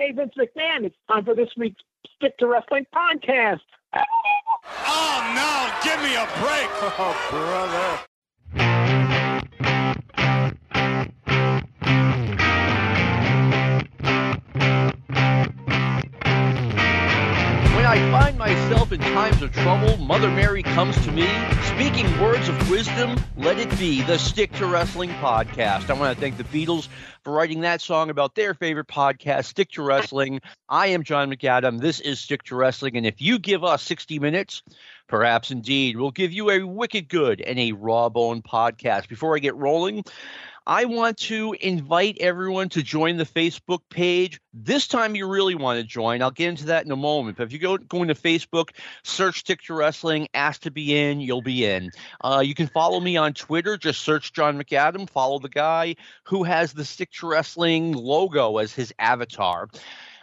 Hey, Vince McMahon, it's time for this week's Stick to Wrestling podcast. Oh, no, give me a break. Oh, brother. I find myself in times of trouble, Mother Mary comes to me, speaking words of wisdom. Let it be the Stick to Wrestling podcast. I want to thank the Beatles for writing that song about their favorite podcast, Stick to Wrestling. I am John McAdam. This is Stick to Wrestling. And if you give us 60 minutes, perhaps indeed, we'll give you a wicked good and a raw bone podcast. Before I get rolling, I want to invite everyone to join the Facebook page. This time you really want to join. I'll get into that in a moment. But if you go, going to Facebook, search Stick to Wrestling, ask to be in, you'll be in. Uh, you can follow me on Twitter. Just search John McAdam. Follow the guy who has the Stick to Wrestling logo as his avatar.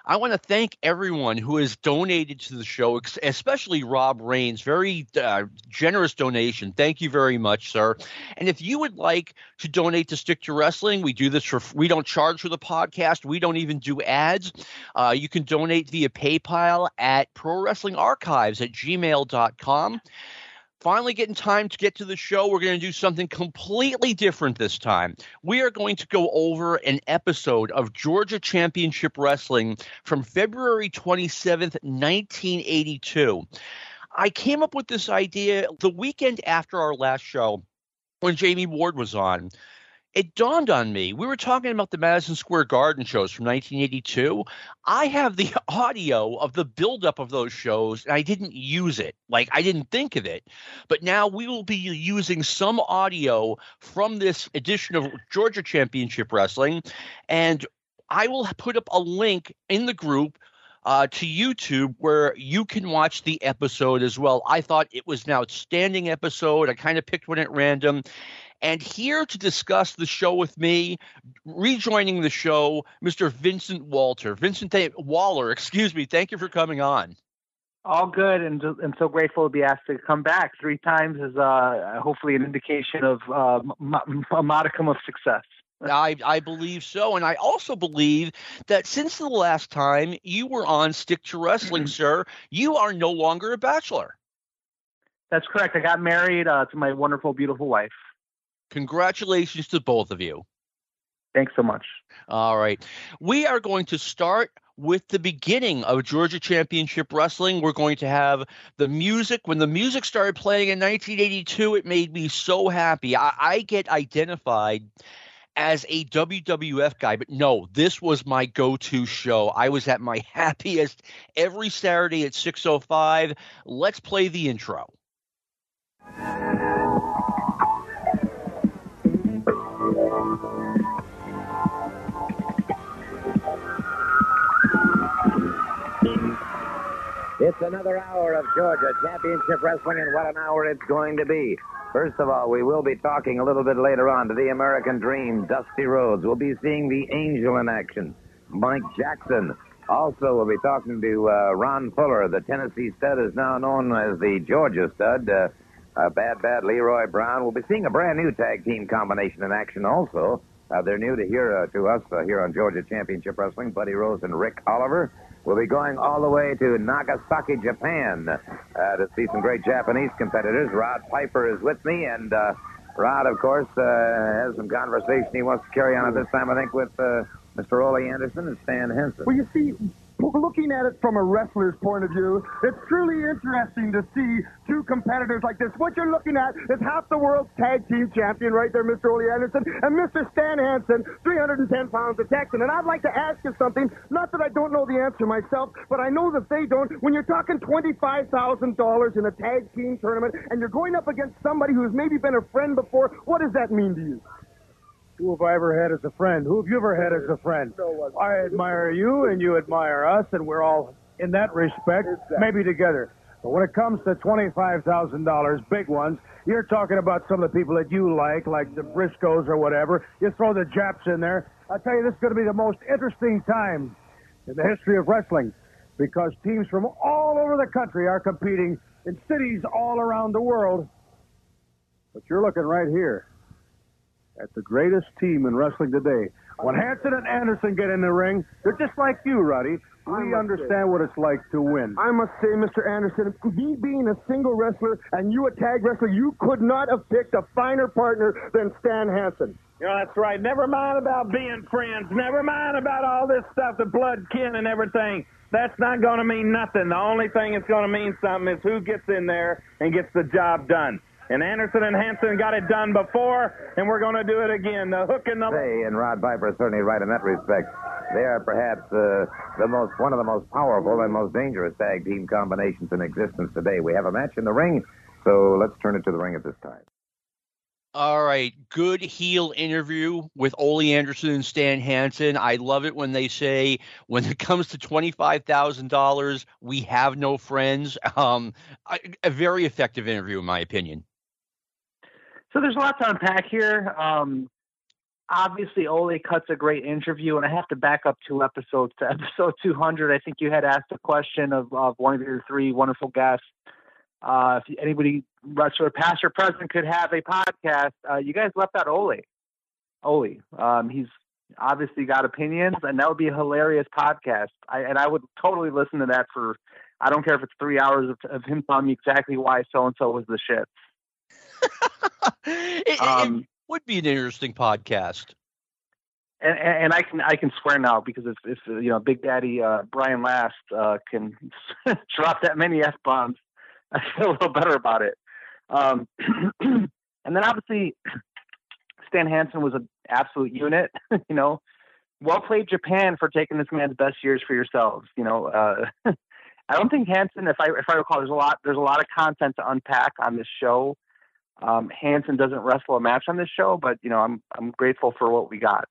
I want to thank everyone who has donated to the show, especially Rob Rains. Very uh, generous donation. Thank you very much, sir. And if you would like to donate to Stick to Wrestling, we do this for we don't charge for the podcast. We don't even do ads. Uh, you can donate via PayPal at Pro Wrestling Archives at gmail.com finally getting time to get to the show. We're going to do something completely different this time. We are going to go over an episode of Georgia Championship Wrestling from February 27th, 1982. I came up with this idea the weekend after our last show when Jamie Ward was on it dawned on me. We were talking about the Madison Square Garden shows from 1982. I have the audio of the buildup of those shows, and I didn't use it. Like, I didn't think of it. But now we will be using some audio from this edition of Georgia Championship Wrestling, and I will put up a link in the group uh, to YouTube where you can watch the episode as well. I thought it was an outstanding episode. I kind of picked one at random. And here to discuss the show with me, rejoining the show, Mr. Vincent Walter. Vincent Th- Waller, excuse me. Thank you for coming on. All good, and and so grateful to be asked to come back three times is uh, hopefully an indication of uh, m- a modicum of success. I, I believe so. And I also believe that since the last time you were on Stick to Wrestling, sir, you are no longer a bachelor. That's correct. I got married uh, to my wonderful, beautiful wife. Congratulations to both of you. Thanks so much. All right. We are going to start with the beginning of Georgia Championship Wrestling. We're going to have the music. When the music started playing in 1982, it made me so happy. I, I get identified as a WWF guy, but no, this was my go-to show. I was at my happiest every Saturday at 6:05. Let's play the intro. It's another hour of Georgia Championship Wrestling, and what an hour it's going to be. First of all, we will be talking a little bit later on to the American Dream, Dusty Rhodes. We'll be seeing the Angel in action, Mike Jackson. Also, we'll be talking to uh, Ron Fuller. The Tennessee stud is now known as the Georgia stud. Uh, uh, bad, bad Leroy Brown. We'll be seeing a brand new tag team combination in action also. Uh, they're new to here uh, to us uh, here on Georgia Championship Wrestling. Buddy Rose and Rick Oliver. We'll be going all the way to Nagasaki, Japan, uh, to see some great Japanese competitors. Rod Piper is with me, and uh, Rod, of course, uh, has some conversation he wants to carry on at this time, I think, with uh, Mr. Ole Anderson and Stan Hansen. Well, you see, looking at it from a wrestler's point of view, it's truly interesting to see two competitors like this. What you're looking at is half the world's tag team champion right there, Mr. Ole Anderson, and Mr. Stan Hansen, 310 pounds of Texan. And I'd like to ask you something, not that I don't know the answer myself, but I know that they don't. When you're talking $25,000 in a tag team tournament and you're going up against somebody who's maybe been a friend before, what does that mean to you? Who have I ever had as a friend? Who have you ever had as a friend? I admire you, and you admire us, and we're all, in that respect, maybe together. But when it comes to $25,000, big ones, you're talking about some of the people that you like, like the Briscoes or whatever. You throw the Japs in there. I tell you, this is going to be the most interesting time in the history of wrestling because teams from all over the country are competing in cities all around the world. But you're looking right here at the greatest team in wrestling today. When Hansen and Anderson get in the ring, they're just like you, Roddy. We understand what it's like to win. I must say, Mr. Anderson, me being a single wrestler and you a tag wrestler, you could not have picked a finer partner than Stan Hansen. You know, that's right. Never mind about being friends. Never mind about all this stuff, the blood kin and everything. That's not going to mean nothing. The only thing that's going to mean something is who gets in there and gets the job done. And Anderson and Hansen got it done before, and we're going to do it again. The hook and the. Say, and Rod Piper is certainly right in that respect. They are perhaps uh, the most one of the most powerful and most dangerous tag team combinations in existence today. We have a match in the ring, so let's turn it to the ring at this time. All right, good heel interview with Ole Anderson and Stan Hansen. I love it when they say, when it comes to twenty-five thousand dollars, we have no friends. Um, a, a very effective interview, in my opinion. So there's a lot to unpack here. Um, obviously, Ole cuts a great interview, and I have to back up two episodes to episode 200. I think you had asked a question of, of one of your three wonderful guests. Uh, if anybody, wrestler, past or present, could have a podcast, uh, you guys left out Ole. Ole, um, he's obviously got opinions, and that would be a hilarious podcast. I, and I would totally listen to that for. I don't care if it's three hours of, of him telling me exactly why so and so was the shit. it, Um, it would be an interesting podcast. and, and I can I can swear now because if if you know Big Daddy uh, Brian Last uh, can drop that many f bombs, I feel a little better about it. Um, and then obviously Stan Hansen was an absolute unit. you know, well played Japan for taking this man's best years for yourselves. You know, uh, I don't think Hansen, if I if I recall, there's a lot there's a lot of content to unpack on this show. Um, Hansen doesn't wrestle a match on this show, but you know I'm I'm grateful for what we got.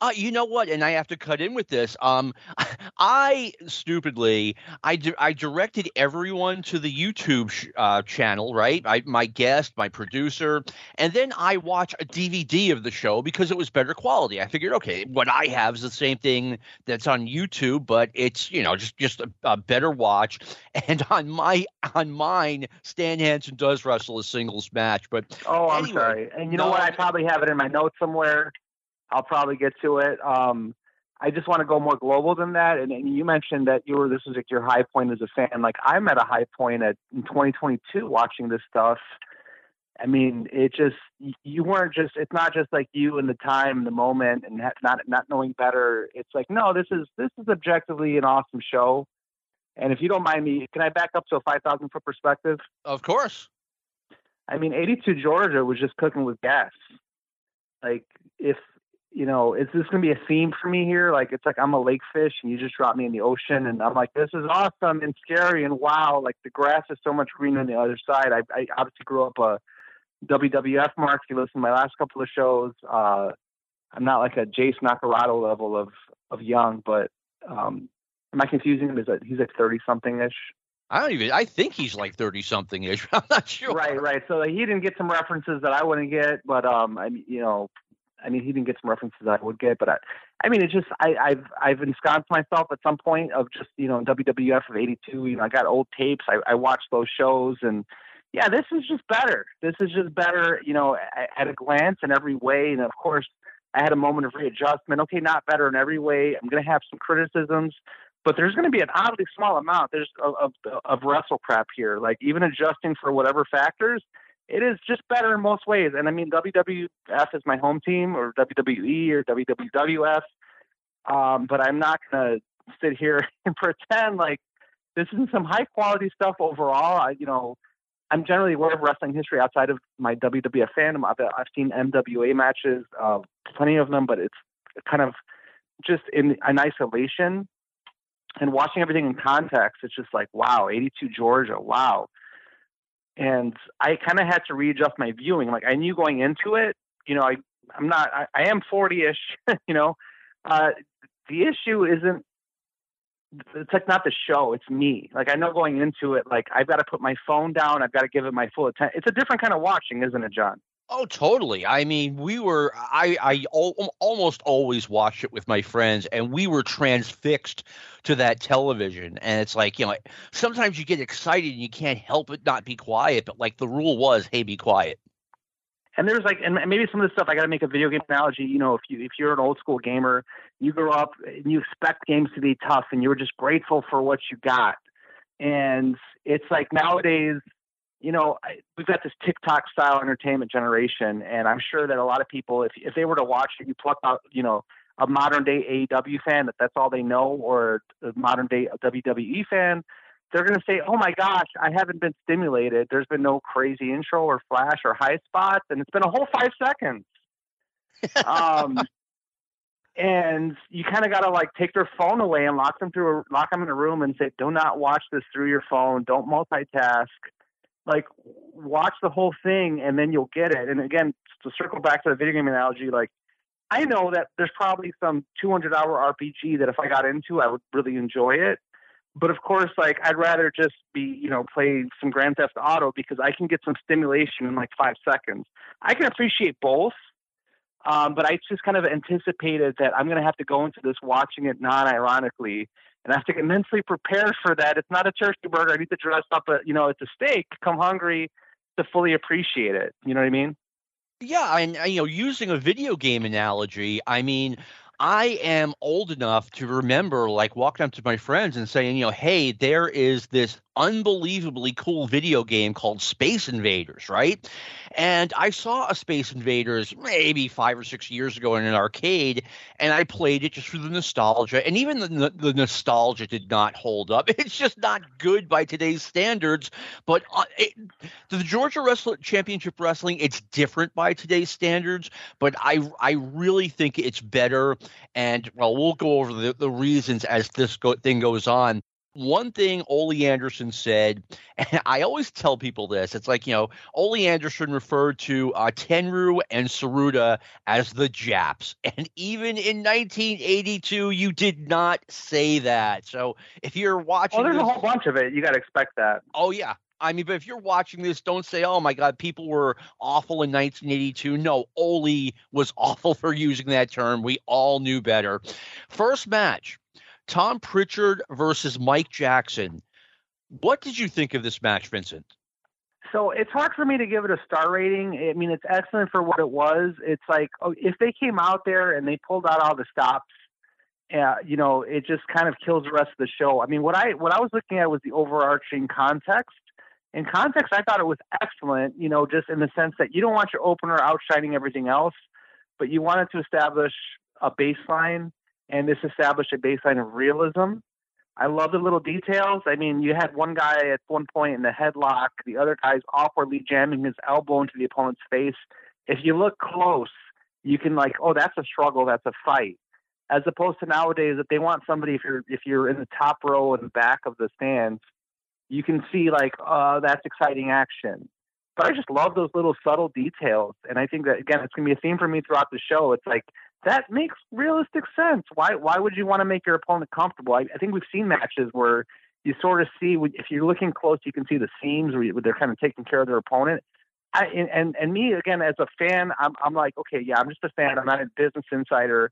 Uh, you know what? And I have to cut in with this. Um, I stupidly, I, di- I directed everyone to the YouTube sh- uh, channel, right? I, my guest, my producer, and then I watch a DVD of the show because it was better quality. I figured, okay, what I have is the same thing that's on YouTube, but it's you know just just a, a better watch. And on my on mine, Stan Hansen does wrestle a singles match, but Oh, I'm sorry. And you know what? I probably have it in my notes somewhere. I'll probably get to it. Um, I just want to go more global than that. And, and you mentioned that you were this was like your high point as a fan. Like I'm at a high point at in 2022 watching this stuff. I mean, it just you weren't just. It's not just like you and the time, the moment, and not not knowing better. It's like no, this is this is objectively an awesome show. And if you don't mind me, can I back up to a 5,000 foot perspective? of course. I mean, 82 Georgia was just cooking with gas. Like, if, you know, is this going to be a theme for me here? Like, it's like I'm a lake fish and you just drop me in the ocean and I'm like, this is awesome and scary and wow. Like, the grass is so much greener on the other side. I, I obviously grew up a WWF mark. If you listen to my last couple of shows, uh, I'm not like a Jace Nakarado level of, of young, but, um, am I confusing him? Is that he's like 30 something ish? I don't even. I think he's like thirty something ish. I'm not sure. Right, right. So he didn't get some references that I wouldn't get, but um, I mean, you know, I mean, he didn't get some references I would get, but I, I mean, it's just I, I've I've ensconced myself at some point of just you know WWF of '82. You know, I got old tapes. I, I watched those shows, and yeah, this is just better. This is just better. You know, at, a glance in every way, and of course, I had a moment of readjustment. Okay, not better in every way. I'm going to have some criticisms but there's going to be an oddly small amount there's of, of, of wrestle crap here. Like even adjusting for whatever factors, it is just better in most ways. And I mean, WWF is my home team, or WWE, or WWF. Um, but I'm not to sit here and pretend like this isn't some high quality stuff overall. I, you know, I'm generally aware of wrestling history outside of my WWF fandom. I've, I've seen NWA matches, uh, plenty of them, but it's kind of just in, in isolation and watching everything in context, it's just like, wow, 82 Georgia, wow. And I kind of had to readjust my viewing. Like I knew going into it, you know, I, I'm not, I, I am 40 ish, you know, uh, the issue isn't, it's like not the show, it's me. Like I know going into it, like I've got to put my phone down. I've got to give it my full attention. It's a different kind of watching, isn't it, John? Oh, totally. I mean, we were. I I al- almost always watched it with my friends, and we were transfixed to that television. And it's like you know, sometimes you get excited and you can't help it not be quiet. But like the rule was, hey, be quiet. and there's like, and maybe some of the stuff I got to make a video game analogy. You know, if you if you're an old school gamer, you grew up and you expect games to be tough, and you were just grateful for what you got. And it's like nowadays, you know, we've got this TikTok style entertainment generation, and I'm sure that a lot of people, if if they were to watch it, you pluck out, you know, a modern day AEW fan that that's all they know, or a modern day WWE fan, they're going to say, "Oh my gosh, I haven't been stimulated. There's been no crazy intro or flash or high spots, and it's been a whole five seconds." um, and you kind of got to like take their phone away and lock them through, a, lock them in a room, and say, "Do not watch this through your phone. Don't multitask. Like, watch the whole thing, and then you'll get it." And again, to circle back to the video game analogy, like I know that there's probably some 200 hour RPG that if I got into, I would really enjoy it. But of course, like I'd rather just be, you know, play some Grand Theft Auto because I can get some stimulation in like five seconds. I can appreciate both, um, but I just kind of anticipated that I'm going to have to go into this watching it non-ironically, and I have to get mentally prepared for that. It's not a turkey burger. I need to dress up, a, you know, it's a steak. Come hungry to fully appreciate it. You know what I mean? Yeah, and uh, you know, using a video game analogy, I mean, I am old enough to remember like walking up to my friends and saying, you know, hey, there is this unbelievably cool video game called Space Invaders, right? And I saw a Space Invaders maybe five or six years ago in an arcade, and I played it just for the nostalgia. And even the, the nostalgia did not hold up. It's just not good by today's standards. But uh, it, the Georgia Wrestling Championship Wrestling, it's different by today's standards. But I I really think it's better. And well, we'll go over the, the reasons as this go, thing goes on one thing Ole Anderson said, and I always tell people this, it's like, you know, Ole Anderson referred to uh, Tenryu and Tsuruta as the Japs. And even in 1982, you did not say that. So if you're watching. Oh, there's this, a whole bunch of it. You got to expect that. Oh, yeah. I mean, but if you're watching this, don't say, "Oh my God, people were awful in 1982." No, Ole was awful for using that term. We all knew better. First match, Tom Pritchard versus Mike Jackson. What did you think of this match, Vincent? So it's hard for me to give it a star rating. I mean, it's excellent for what it was. It's like oh, if they came out there and they pulled out all the stops, uh, you know, it just kind of kills the rest of the show. I mean, what I what I was looking at was the overarching context. In context, I thought it was excellent. You know, just in the sense that you don't want your opener outshining everything else, but you wanted to establish a baseline and this established a baseline of realism. I love the little details. I mean, you had one guy at one point in the headlock, the other guy's awkwardly jamming his elbow into the opponent's face. If you look close, you can like, oh, that's a struggle, that's a fight. As opposed to nowadays, if they want somebody, if you're if you're in the top row and the back of the stands, you can see like, oh, that's exciting action. But I just love those little subtle details, and I think that again, it's gonna be a theme for me throughout the show. It's like that makes realistic sense. Why why would you want to make your opponent comfortable? I, I think we've seen matches where you sort of see if you're looking close, you can see the seams where, they're kind of taking care of their opponent. I, and and me again as a fan, I'm I'm like, okay, yeah, I'm just a fan. I'm not a business insider.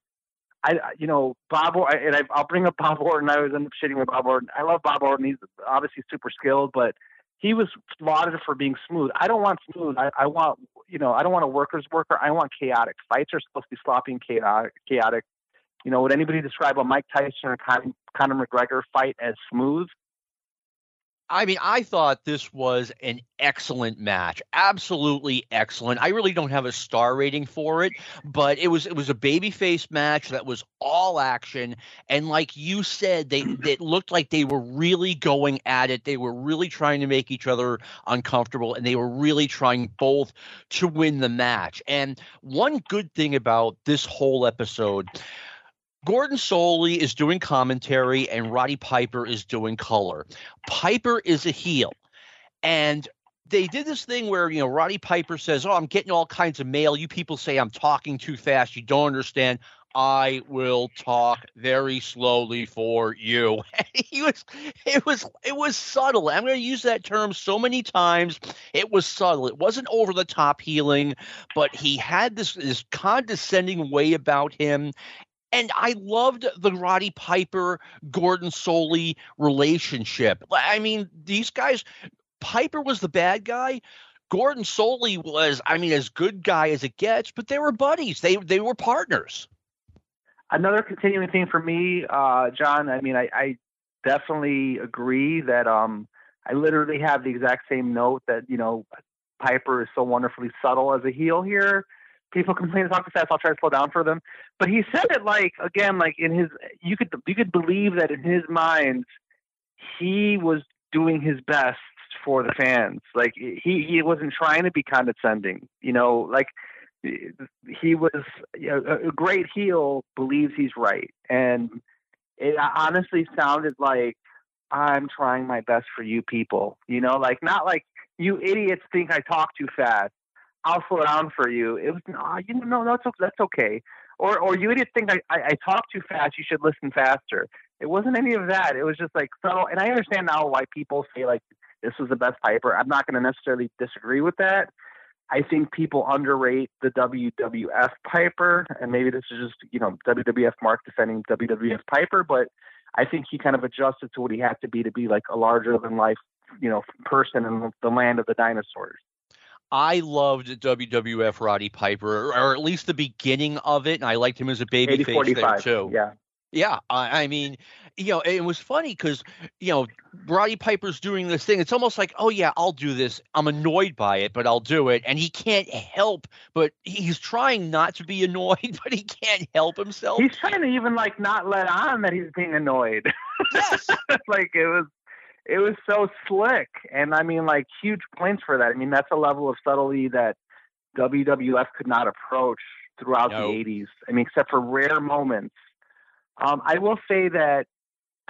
I you know Bob and I, I'll bring up Bob Orton. I was end up shitting with Bob Orton. I love Bob Orton. He's obviously super skilled, but he was lauded for being smooth. I don't want smooth. I, I want, you know, I don't want a worker's worker. I want chaotic. Fights are supposed to be sloppy and chaotic. chaotic. You know, would anybody describe a Mike Tyson or Conor McGregor fight as smooth? I mean, I thought this was an excellent match. Absolutely excellent. I really don't have a star rating for it, but it was it was a babyface match that was all action and like you said, they it looked like they were really going at it. They were really trying to make each other uncomfortable and they were really trying both to win the match. And one good thing about this whole episode Gordon Solie is doing commentary and Roddy Piper is doing color. Piper is a heel. And they did this thing where, you know, Roddy Piper says, Oh, I'm getting all kinds of mail. You people say I'm talking too fast. You don't understand. I will talk very slowly for you. he was it was it was subtle. I'm going to use that term so many times. It was subtle. It wasn't over the top healing, but he had this this condescending way about him and I loved the Roddy Piper Gordon Solie relationship. I mean, these guys Piper was the bad guy. Gordon Solie was, I mean, as good guy as it gets, but they were buddies. They they were partners. Another continuing thing for me, uh, John. I mean, I, I definitely agree that um, I literally have the exact same note that you know Piper is so wonderfully subtle as a heel here. People complain to talk fast. I'll try to slow down for them. But he said it like again, like in his you could you could believe that in his mind he was doing his best for the fans. Like he he wasn't trying to be condescending. You know, like he was you know, a great heel believes he's right, and it honestly sounded like I'm trying my best for you people. You know, like not like you idiots think I talk too fast. I'll slow down for you. It was no, you know, no, that's that's okay. Or or you idiots think I, I, I talk too fast. You should listen faster. It wasn't any of that. It was just like subtle. And I understand now why people say like this was the best Piper. I'm not going to necessarily disagree with that. I think people underrate the WWF Piper, and maybe this is just you know WWF Mark defending WWF Piper, but I think he kind of adjusted to what he had to be to be like a larger than life you know person in the land of the dinosaurs. I loved WWF Roddy Piper, or at least the beginning of it, and I liked him as a baby face there too. Yeah. Yeah, I, I mean, you know, it was funny because you know, Roddy Piper's doing this thing. It's almost like, oh yeah, I'll do this. I'm annoyed by it, but I'll do it. And he can't help, but he's trying not to be annoyed, but he can't help himself. He's trying to even like not let on that he's being annoyed. Yes, like it was, it was so slick, and I mean, like huge points for that. I mean, that's a level of subtlety that WWF could not approach throughout No. the '80s. I mean, except for rare moments. Um, I will say that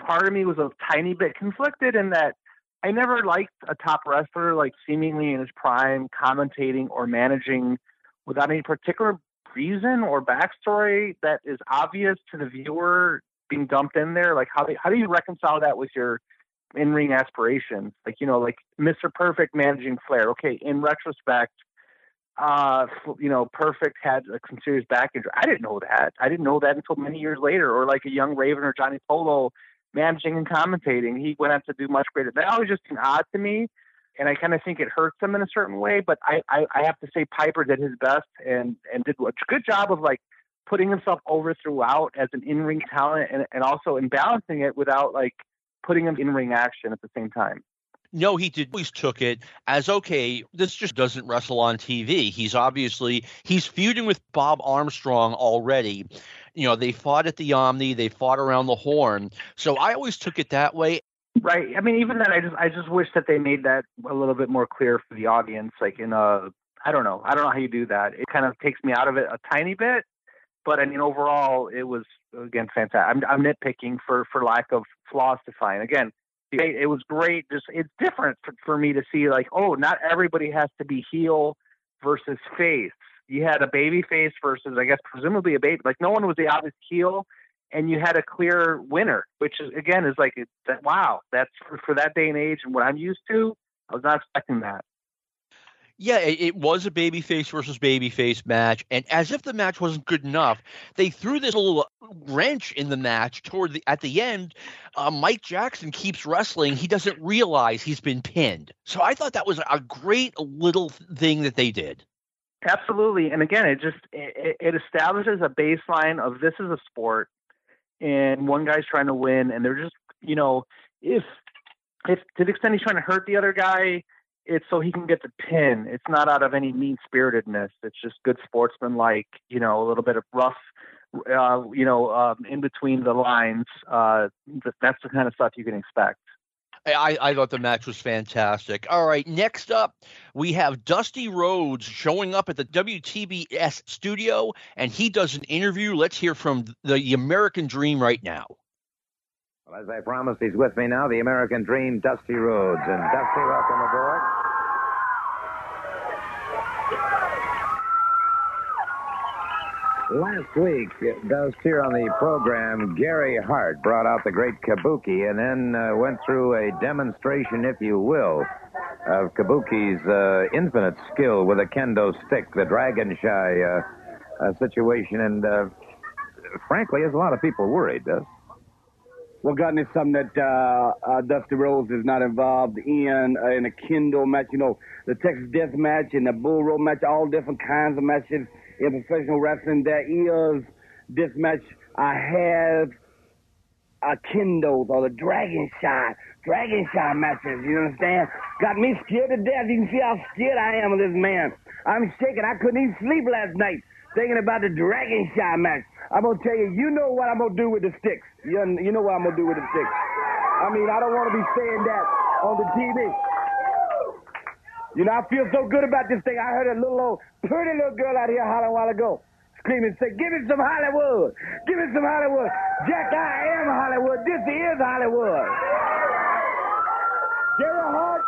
part of me was a tiny bit conflicted in that I never liked a top wrestler like seemingly in his prime commentating or managing without any particular reason or backstory that is obvious to the viewer being dumped in there. Like how do how do you reconcile that with your in ring aspirations? Like you know, like Mr. Perfect managing Flair. Okay, in retrospect, uh, you know, Perfect had a some serious back injury. I didn't know that. I didn't know that until many years later. Or like a young Raven or Johnny Polo managing and commentating. He went on to do much greater. That always just an odd to me. And I kind of think it hurts him in a certain way, but I, I, I have to say Piper did his best and, and did a good job of like putting himself over throughout as an in-ring talent and, and also in balancing it without like putting him in ring action at the same time. No, he did. Always took it as okay. This just doesn't wrestle on TV. He's obviously he's feuding with Bob Armstrong already. You know, they fought at the Omni, they fought around the Horn. So I always took it that way. Right. I mean, even then, I just I just wish that they made that a little bit more clear for the audience. Like in a, I don't know, I don't know how you do that. It kind of takes me out of it a tiny bit, but I mean, overall, it was again fantastic. I'm I'm nitpicking for for lack of flaws to find. Again, it, it was great. Just it's different for, for me to see like, oh, not everybody has to be heel versus face. You had a baby face versus, I guess, presumably a baby. Like no one was the obvious heel and you had a clear winner, which is again is like. Wow, that's for, for that day and age and what I'm used to. I was not expecting that. Yeah, it, it was a babyface versus babyface match, and as if the match wasn't good enough, they threw this little wrench in the match toward the at the end. Uh, Mike Jackson keeps wrestling; he doesn't realize he's been pinned. So I thought that was a great little thing that they did. Absolutely, and again, it just it, it establishes a baseline of this is a sport, and one guy's trying to win, and they're just you know if if to the extent he's trying to hurt the other guy, it's so he can get the pin. It's not out of any mean spiritedness. It's just good sportsmanlike, you know, a little bit of rough, uh, you know, um, in between the lines. Uh, that's the kind of stuff you can expect. I, I thought the match was fantastic. All right, next up, we have Dusty Rhodes showing up at the WTBS studio, and he does an interview. Let's hear from the American Dream right now. Well, as I promised, he's with me now, the American Dream, Dusty Rhodes. And Dusty, welcome aboard. Last week, Dust, here on the program, Gary Hart brought out the great Kabuki and then uh, went through a demonstration, if you will, of Kabuki's uh, infinite skill with a kendo stick, the Dragon Shy uh, uh, situation. And uh, frankly, there's a lot of people worried, Dust. Well, Gutton is something that uh, uh, Dusty Rhodes is not involved in uh, in a kendo match. You know, the Texas Death Match and the Bull Rope match, all different kinds of matches in professional wrestling. There is this match. I have a kendo or the Dragon Shot, Dragon Shot matches. You understand? Got me scared to death. You can see how scared I am of this man. I'm shaking. I couldn't even sleep last night thinking about the Dragon Shot match. I'm gonna tell you, you know what I'm gonna do with the sticks. You, you know what I'm gonna do with the sticks. I mean, I don't want to be saying that on the TV. You know, I feel so good about this thing. I heard a little old, pretty little girl out here hollering a while ago, screaming, say, give me some Hollywood. Give me some Hollywood. Jack, I am Hollywood. This is Hollywood. Jerry Hart,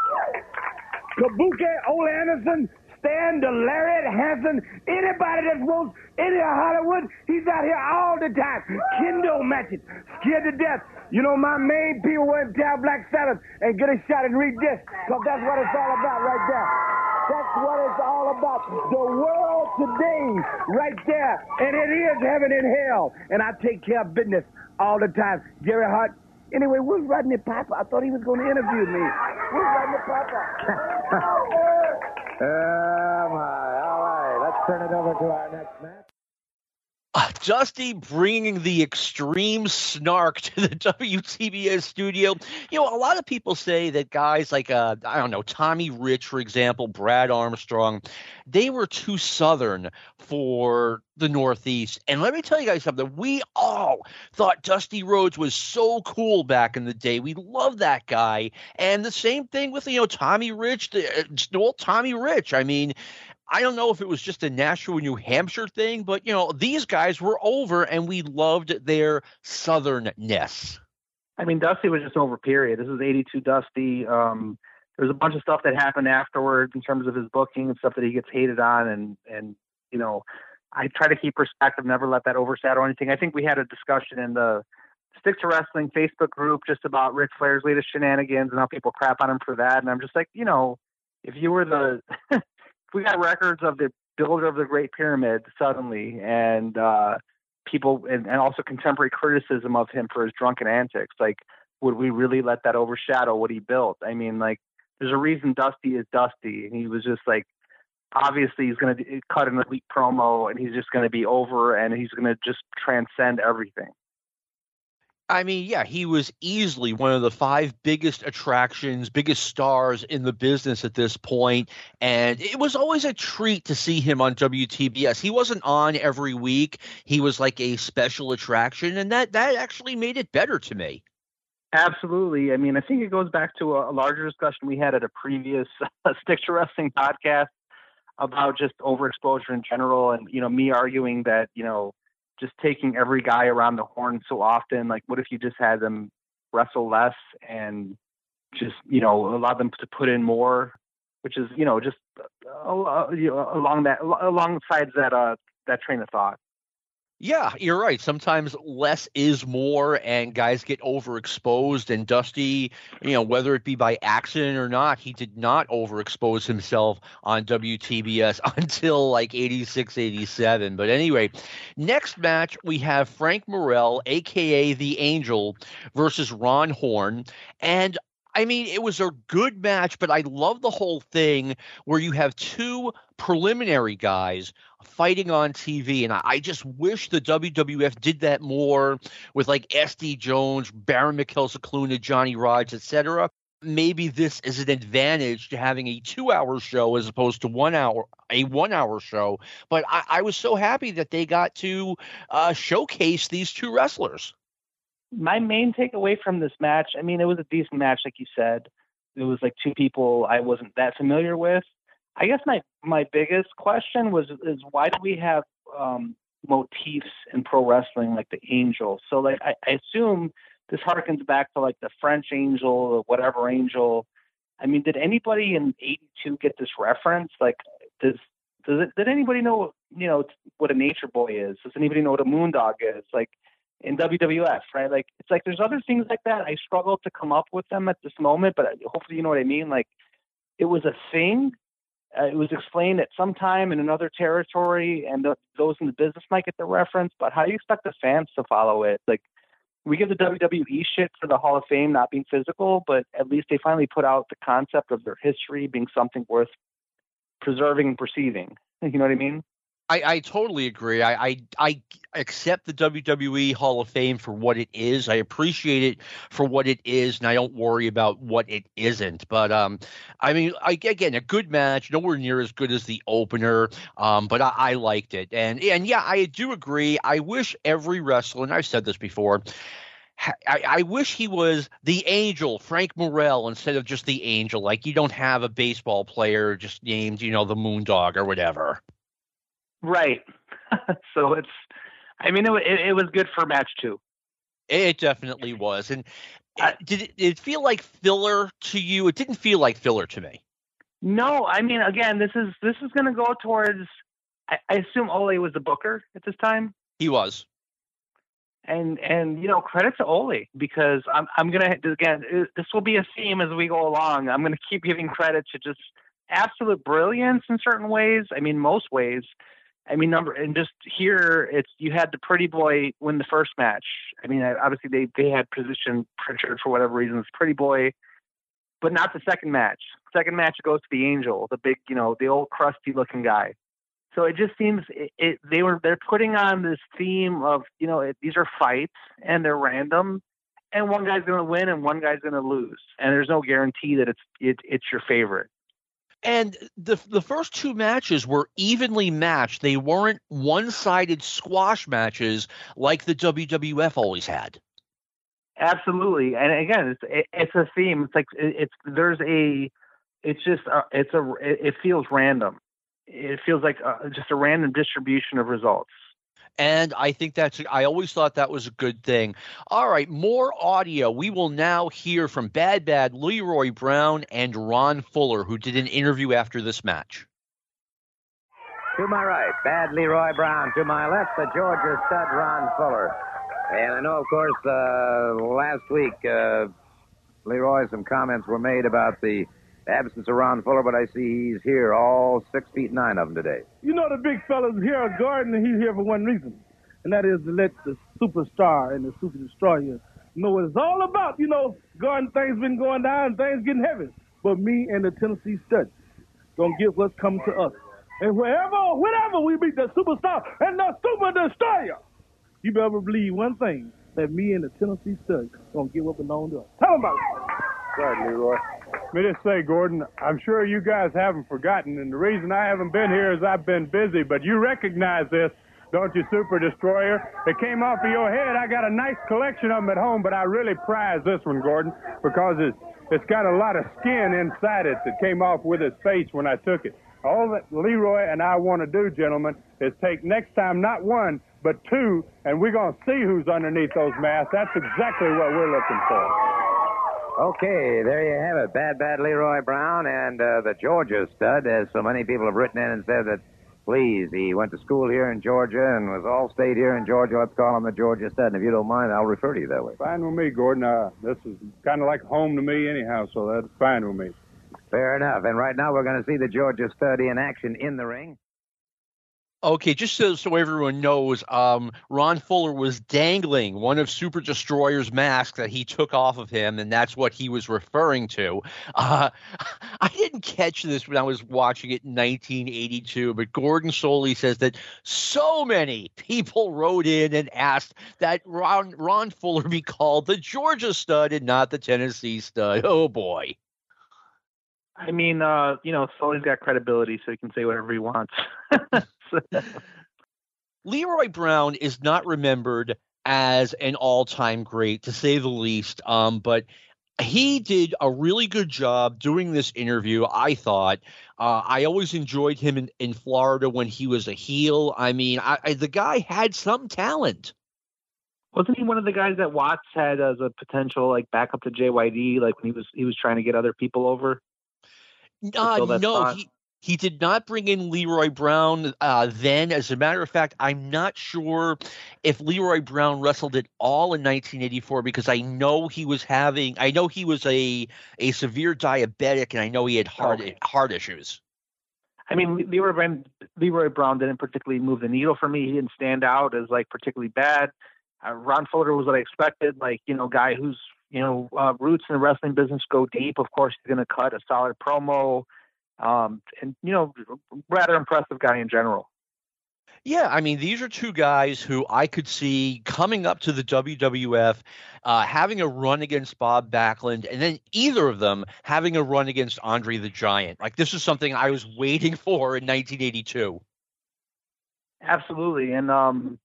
Kabuki, Ole Anderson, Stan, Lariat, Hansen, anybody that wants any of Hollywood, he's out here all the time. Kendo matches, scared to death. You know, my main people went down Black Sabbath and get a shot and read this, because that's what it's all about right there. That's what it's all about. The world today, right there. And it is heaven and hell. And I take care of business all the time. Jerry Hart, Anyway, where's Rodney Piper? I thought he was going to interview me. Where's Rodney Piper? Oh, uh, my. All right, let's turn it over to our next match. Uh, Dusty bringing the extreme snark to the WTBS studio. You know, a lot of people say that guys like, uh, I don't know, Tommy Rich, for example, Brad Armstrong, they were too Southern for the Northeast. And let me tell you guys something. We all thought Dusty Rhodes was so cool back in the day. We loved that guy. And the same thing with, you know, Tommy Rich, the, uh, Tommy Rich. I mean, I don't know if it was just a Nashua, New Hampshire thing, but you know, these guys were over and we loved their southernness. I mean, Dusty was just over, period. This is 82 Dusty. Um, there's a bunch of stuff that happened afterwards in terms of his booking and stuff that he gets hated on. And, and, you know, I try to keep perspective, never let that overshadow anything. I think we had a discussion in the Stick to Wrestling Facebook group just about Ric Flair's latest shenanigans and how people crap on him for that. And I'm just like, you know, if you were the we got records of the builder of the Great Pyramid suddenly, and uh, people, and, and also contemporary criticism of him for his drunken antics. Like, would we really let that overshadow what he built? I mean, like, there's a reason Dusty is Dusty, and he was just like, obviously, he's going to cut an elite promo, and he's just going to be over, and he's going to just transcend everything. I mean, yeah, he was easily one of the five biggest attractions, biggest stars in the business at this point, and it was always a treat to see him on WTBS. He wasn't on every week; he was like a special attraction, and that that actually made it better to me. Absolutely. I mean, I think it goes back to a, larger discussion we had at a previous uh, Stick to Wrestling podcast about just overexposure in general, and you know, me arguing that you know just taking every guy around the horn so often. Like, what if you just had them wrestle less and just you know allow them to put in more, which is you know just uh, uh you know, along that alongside that uh that train of thought. Yeah, you're right. Sometimes less is more, and guys get overexposed. And Dusty, you know, whether it be by accident or not, he did not overexpose himself on WTBS until like 86, 87. But anyway, next match, we have Frank Morel, aka The Angel, versus Ron Horn. And I mean, it was a good match, but I love the whole thing where you have two preliminary guys fighting on TV. And I, just wish the WWF did that more with like SD Jones, Baron Scicluna, Johnny Rodz, etc. Maybe this is an advantage to having a two-hour show as opposed to one hour, a one-hour show. But I, I was so happy that they got to uh, showcase these two wrestlers my main takeaway from this match, I mean, it was a decent match, like you said. It was like two people I wasn't that familiar with. I guess my my biggest question was is why do we have um, motifs in pro wrestling like the angel? So like I, I assume this harkens back to like the French angel or whatever angel. I mean, did anybody in '82 get this reference? Like, does does it, did anybody know you know what a nature boy is? Does anybody know what a moondog is? Like, in WWF, right? Like it's like there's other things like that. I struggle to come up with them at this moment, but hopefully you know what I mean. Like it was a thing. Uh, it was explained at some time in another territory, and those in the business might get the reference. But how do you expect the fans to follow it? Like we give the WWE shit for the Hall of Fame not being physical, but at least they finally put out the concept of their history being something worth preserving and perceiving. You know what I mean? I, I totally agree. I, I, I accept the WWE Hall of Fame for what it is. I appreciate it for what it is, and I don't worry about what it isn't. But um, I mean, I, again, a good match, nowhere near as good as the opener. Um, but I, I liked it, and and yeah, I do agree. I wish every wrestler, and I've said this before. I, I, wish he was the angel, Frank Morel, instead of just the angel. Like you don't have a baseball player just named, you know, the Moondog or whatever. Right. so it's, I mean, it, it, it, was good for match two. It definitely was. And uh, did, it, did it feel like filler to you? It didn't feel like filler to me. No, I mean, again, this is this is going to go towards. I, I assume Ole was the booker at this time. He was and and you know credit to Ole because I'm I'm gonna again this will be a theme as we go along. I'm gonna keep giving credit to just absolute brilliance in certain ways. I mean most ways, I mean, number and just here, it's you had the Pretty Boy win the first match. I mean, obviously they they had position Pritchard for whatever reasons, Pretty Boy, but not the second match. Second match goes to the Angel, the big, you know, the old crusty looking guy. So it just seems it, it they were they're putting on this theme of you know it, these are fights and they're random, and one guy's going to win and one guy's going to lose, and there's no guarantee that it's it, it's your favorite. And the the first two matches were evenly matched. They weren't one-sided squash matches like the WWF always had. Absolutely, and again, it's it, it's a theme. It's like it, it's there's a it's just a, it's a it feels random. It feels like a, just a random distribution of results. And I think that's, I always thought that was a good thing. All right, more audio. We will now hear from Bad Bad Leroy Brown and Ron Fuller, who did an interview after this match. To my right, Bad Leroy Brown. To my left, the Georgia stud Ron Fuller. And I know, of course, uh, last week, uh, Leroy, some comments were made about the absence of Ron Fuller, but I see he's here, all six feet nine of them today. You know the big fella's here, Gordon, and he's here for one reason, and that is to let the superstar and the super destroyer know what it's all about. You know, Gordon, things been going down, things getting heavy, but me and the Tennessee Stud gonna get what's coming to us. And wherever, whenever we meet the superstar and the super destroyer, you better believe one thing, that me and the Tennessee Stud gonna get what belongs to us. Tell them about it. Right, Leroy. Let me just say, Gordon, I'm sure you guys haven't forgotten, and the reason I haven't been here is I've been busy, but you recognize this, don't you, Super Destroyer? It came off of your head. I got a nice collection of them at home, but I really prize this one, Gordon, because it's, it's got a lot of skin inside it that came off with his face when I took it. All that Leroy and I want to do, gentlemen, is take next time not one, but two, and we're going to see who's underneath those masks. That's exactly what we're looking for. Okay, there you have it. Bad, bad Leroy Brown and uh, the Georgia stud, as so many people have written in and said that, please, he went to school here in Georgia and was all state here in Georgia. Let's call him the Georgia stud. And if you don't mind, I'll refer to you that way. Fine with me, Gordon. Uh, this is kind of like home to me, anyhow, so that's fine with me. Fair enough. And right now, we're going to see the Georgia stud in action in the ring. Okay, just so, so everyone knows, um, Ron Fuller was dangling one of Super Destroyer's masks that he took off of him, and that's what he was referring to. Uh, I didn't catch this when I was watching it in 1982, but Gordon Solie says that so many people wrote in and asked that Ron, Ron Fuller be called the Georgia stud and not the Tennessee stud. Oh, boy. I mean, uh, you know, Solie's got credibility, so he can say whatever he wants. Leroy Brown is not remembered as an all-time great, to say the least. Um, but he did a really good job doing this interview. I thought. Uh, I always enjoyed him in, in Florida when he was a heel. I mean, I, I, the guy had some talent. Wasn't he one of the guys that Watts had as a potential like backup to JYD, like when he was he was trying to get other people over? Uh, no, he, he did not bring in Leroy Brown uh, then. As a matter of fact, I'm not sure if Leroy Brown wrestled at all in 1984 because I know he was having, I know he was a a severe diabetic, and I know he had heart okay. heart issues. I mean, Leroy Brown, Leroy Brown didn't particularly move the needle for me. He didn't stand out as like particularly bad. uh, Ron Fuller was what I expected. Like you know, guy who's you know uh, roots in the wrestling business go deep. Of course, he's going to cut a solid promo, um, and you know, rather impressive guy in general. Yeah, I mean, these are two guys who I could see coming up to the WWF, uh, having a run against Bob Backlund, and then either of them having a run against Andre the Giant. Like, this is something I was waiting for in 1982. Absolutely, and um,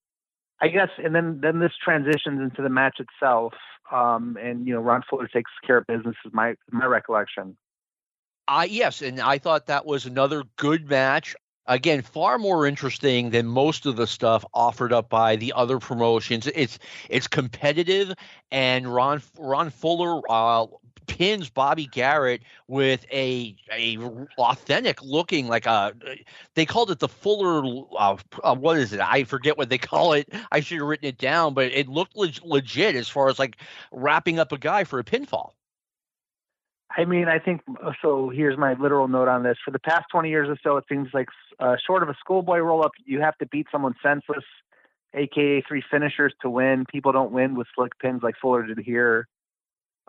I guess, and then then this transitions into the match itself, um, and you know, Ron Fuller takes care of business. Is my my recollection. Uh, yes, and I thought that was another good match. Again, far more interesting than most of the stuff offered up by the other promotions. It's it's competitive, and Ron Ron Fuller uh, pins Bobby Garrett with a a authentic looking like a they called it the Fuller uh, uh, what is it I forget what they call it I should have written it down but it looked leg- legit as far as like wrapping up a guy for a pinfall. I mean, I think so. Here's my literal note on this. For the past 20 years or so, it seems like uh, short of a schoolboy roll up, you have to beat someone senseless, aka three finishers, to win. People don't win with slick pins like Fuller did here.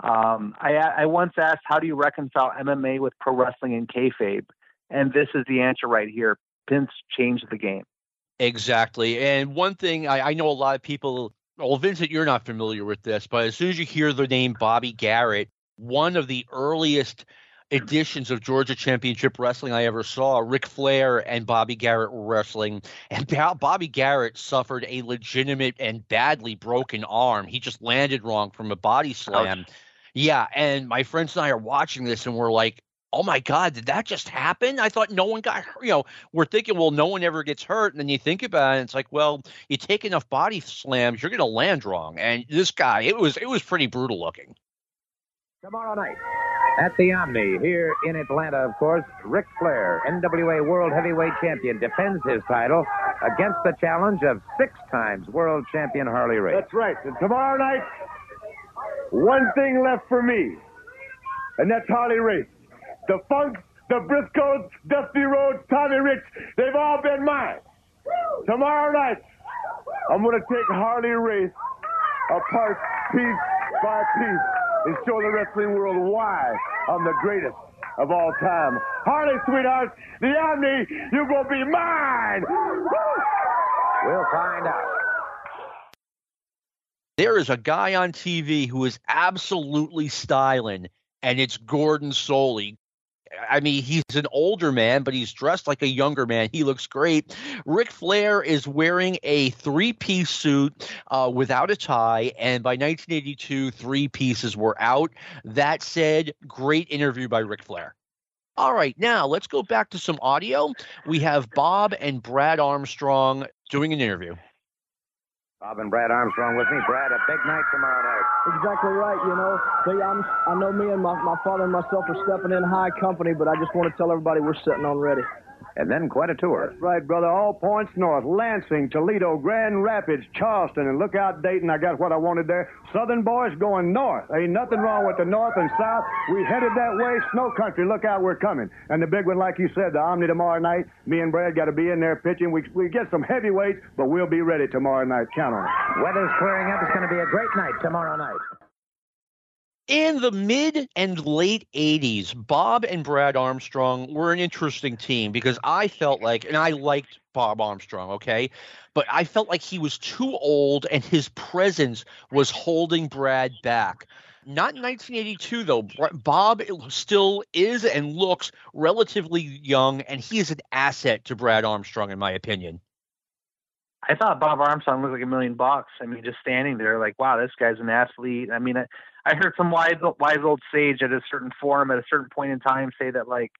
Um, I, I once asked, how do you reconcile MMA with pro wrestling and kayfabe? And this is the answer right here. Pins changed the game. Exactly. And one thing I, I know a lot of people, well, Vincent, you're not familiar with this, but as soon as you hear the name Bobby Garrett, one of the earliest editions of Georgia Championship Wrestling I ever saw. Ric Flair and Bobby Garrett were wrestling, and Bobby Garrett suffered a legitimate and badly broken arm. He just landed wrong from a body slam. Ouch. Yeah, and my friends and I are watching this, and we're like, "Oh my God, did that just happen?" I thought no one got hurt. You know, we're thinking, well, no one ever gets hurt, and then you think about it, it's like, well, you take enough body slams, you're going to land wrong. And this guy, it was it was pretty brutal looking. Tomorrow night at the Omni here in Atlanta, of course, Ric Flair, NWA World Heavyweight Champion, defends his title against the challenge of six times World Champion Harley Race. That's right. And tomorrow night, one thing left for me, and that's Harley Race. The Funks, the Briscoes, Dusty Rhodes, Tommy Rich, they've all been mine. Tomorrow night, I'm going to take Harley Race apart piece by piece and show the wrestling world why I'm the greatest of all time. Harley, sweetheart, the Omni, you gonna be mine. We'll find out. There is a guy on TV who is absolutely styling, and it's Gordon Solie. I mean, he's an older man, but he's dressed like a younger man. He looks great. Ric Flair is wearing a three piece suit uh, without a tie, and by 1982, three pieces were out. That said, great interview by Ric Flair. All right, now let's go back to some audio. We have Bob and Brad Armstrong doing an interview. Bob and Brad Armstrong with me. Brad, a big night tomorrow night. Exactly right. You know, see, I'm, I know me and my, my father and myself are stepping in high company, but I just want to tell everybody we're sitting on ready and then quite a tour. That's right, brother. All points north. Lansing, Toledo, Grand Rapids, Charleston, and look out, Dayton. I got what I wanted there. Southern boys going north. Ain't nothing wrong with the north and south. We headed that way. Snow country. Look out, we're coming. And the big one, like you said, the Omni tomorrow night. Me and Brad got to be in there pitching. We, we get some heavyweights, but we'll be ready tomorrow night. Count on it. Weather's clearing up. It's going to be a great night tomorrow night. In the mid and late 80s, Bob and Brad Armstrong were an interesting team because I felt like, and I liked Bob Armstrong, okay, but I felt like he was too old and his presence was holding Brad back. Not in 1982, though. Bob still is and looks relatively young, and he is an asset to Brad Armstrong, in my opinion. I thought Bob Armstrong looked like a million bucks. I mean, just standing there, like, wow, this guy's an athlete. I mean, I heard some wise wise old sage at a certain forum at a certain point in time say that like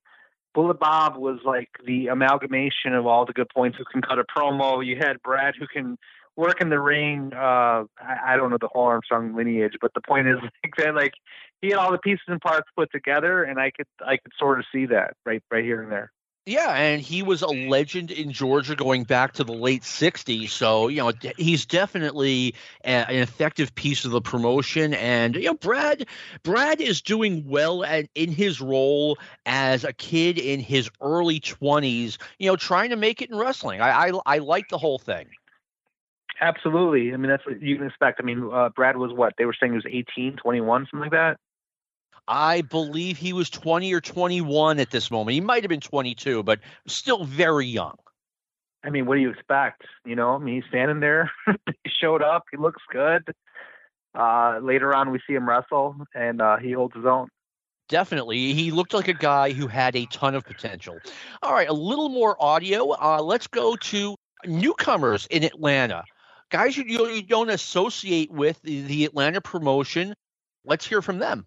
Bullet Bob was like the amalgamation of all the good points who can cut a promo. You had Brad who can work in the ring. Uh, I, I don't know the whole Armstrong lineage, but the point is like that like he had all the pieces and parts put together, and I could I could sort of see that right right here and there. Yeah, and he was a legend in Georgia going back to the late 60s. So, you know, he's definitely a, an effective piece of the promotion. And, you know, Brad Brad is doing well at, in his role as a kid in his early 20s, you know, trying to make it in wrestling. I, I, I like the whole thing. Absolutely. I mean, that's what you can expect. I mean, uh, Brad was what? They were saying he was 18, 21, something like that. I believe he was 20 or 21 at this moment. He might have been 22, but still very young. I mean, what do you expect? You know, I mean, he's standing there. he showed up. He looks good. Uh, later on, we see him wrestle, and uh, he holds his own. Definitely. He looked like a guy who had a ton of potential. All right, a little more audio. Uh, let's go to newcomers in Atlanta. Guys you, you don't associate with the, the Atlanta promotion. Let's hear from them.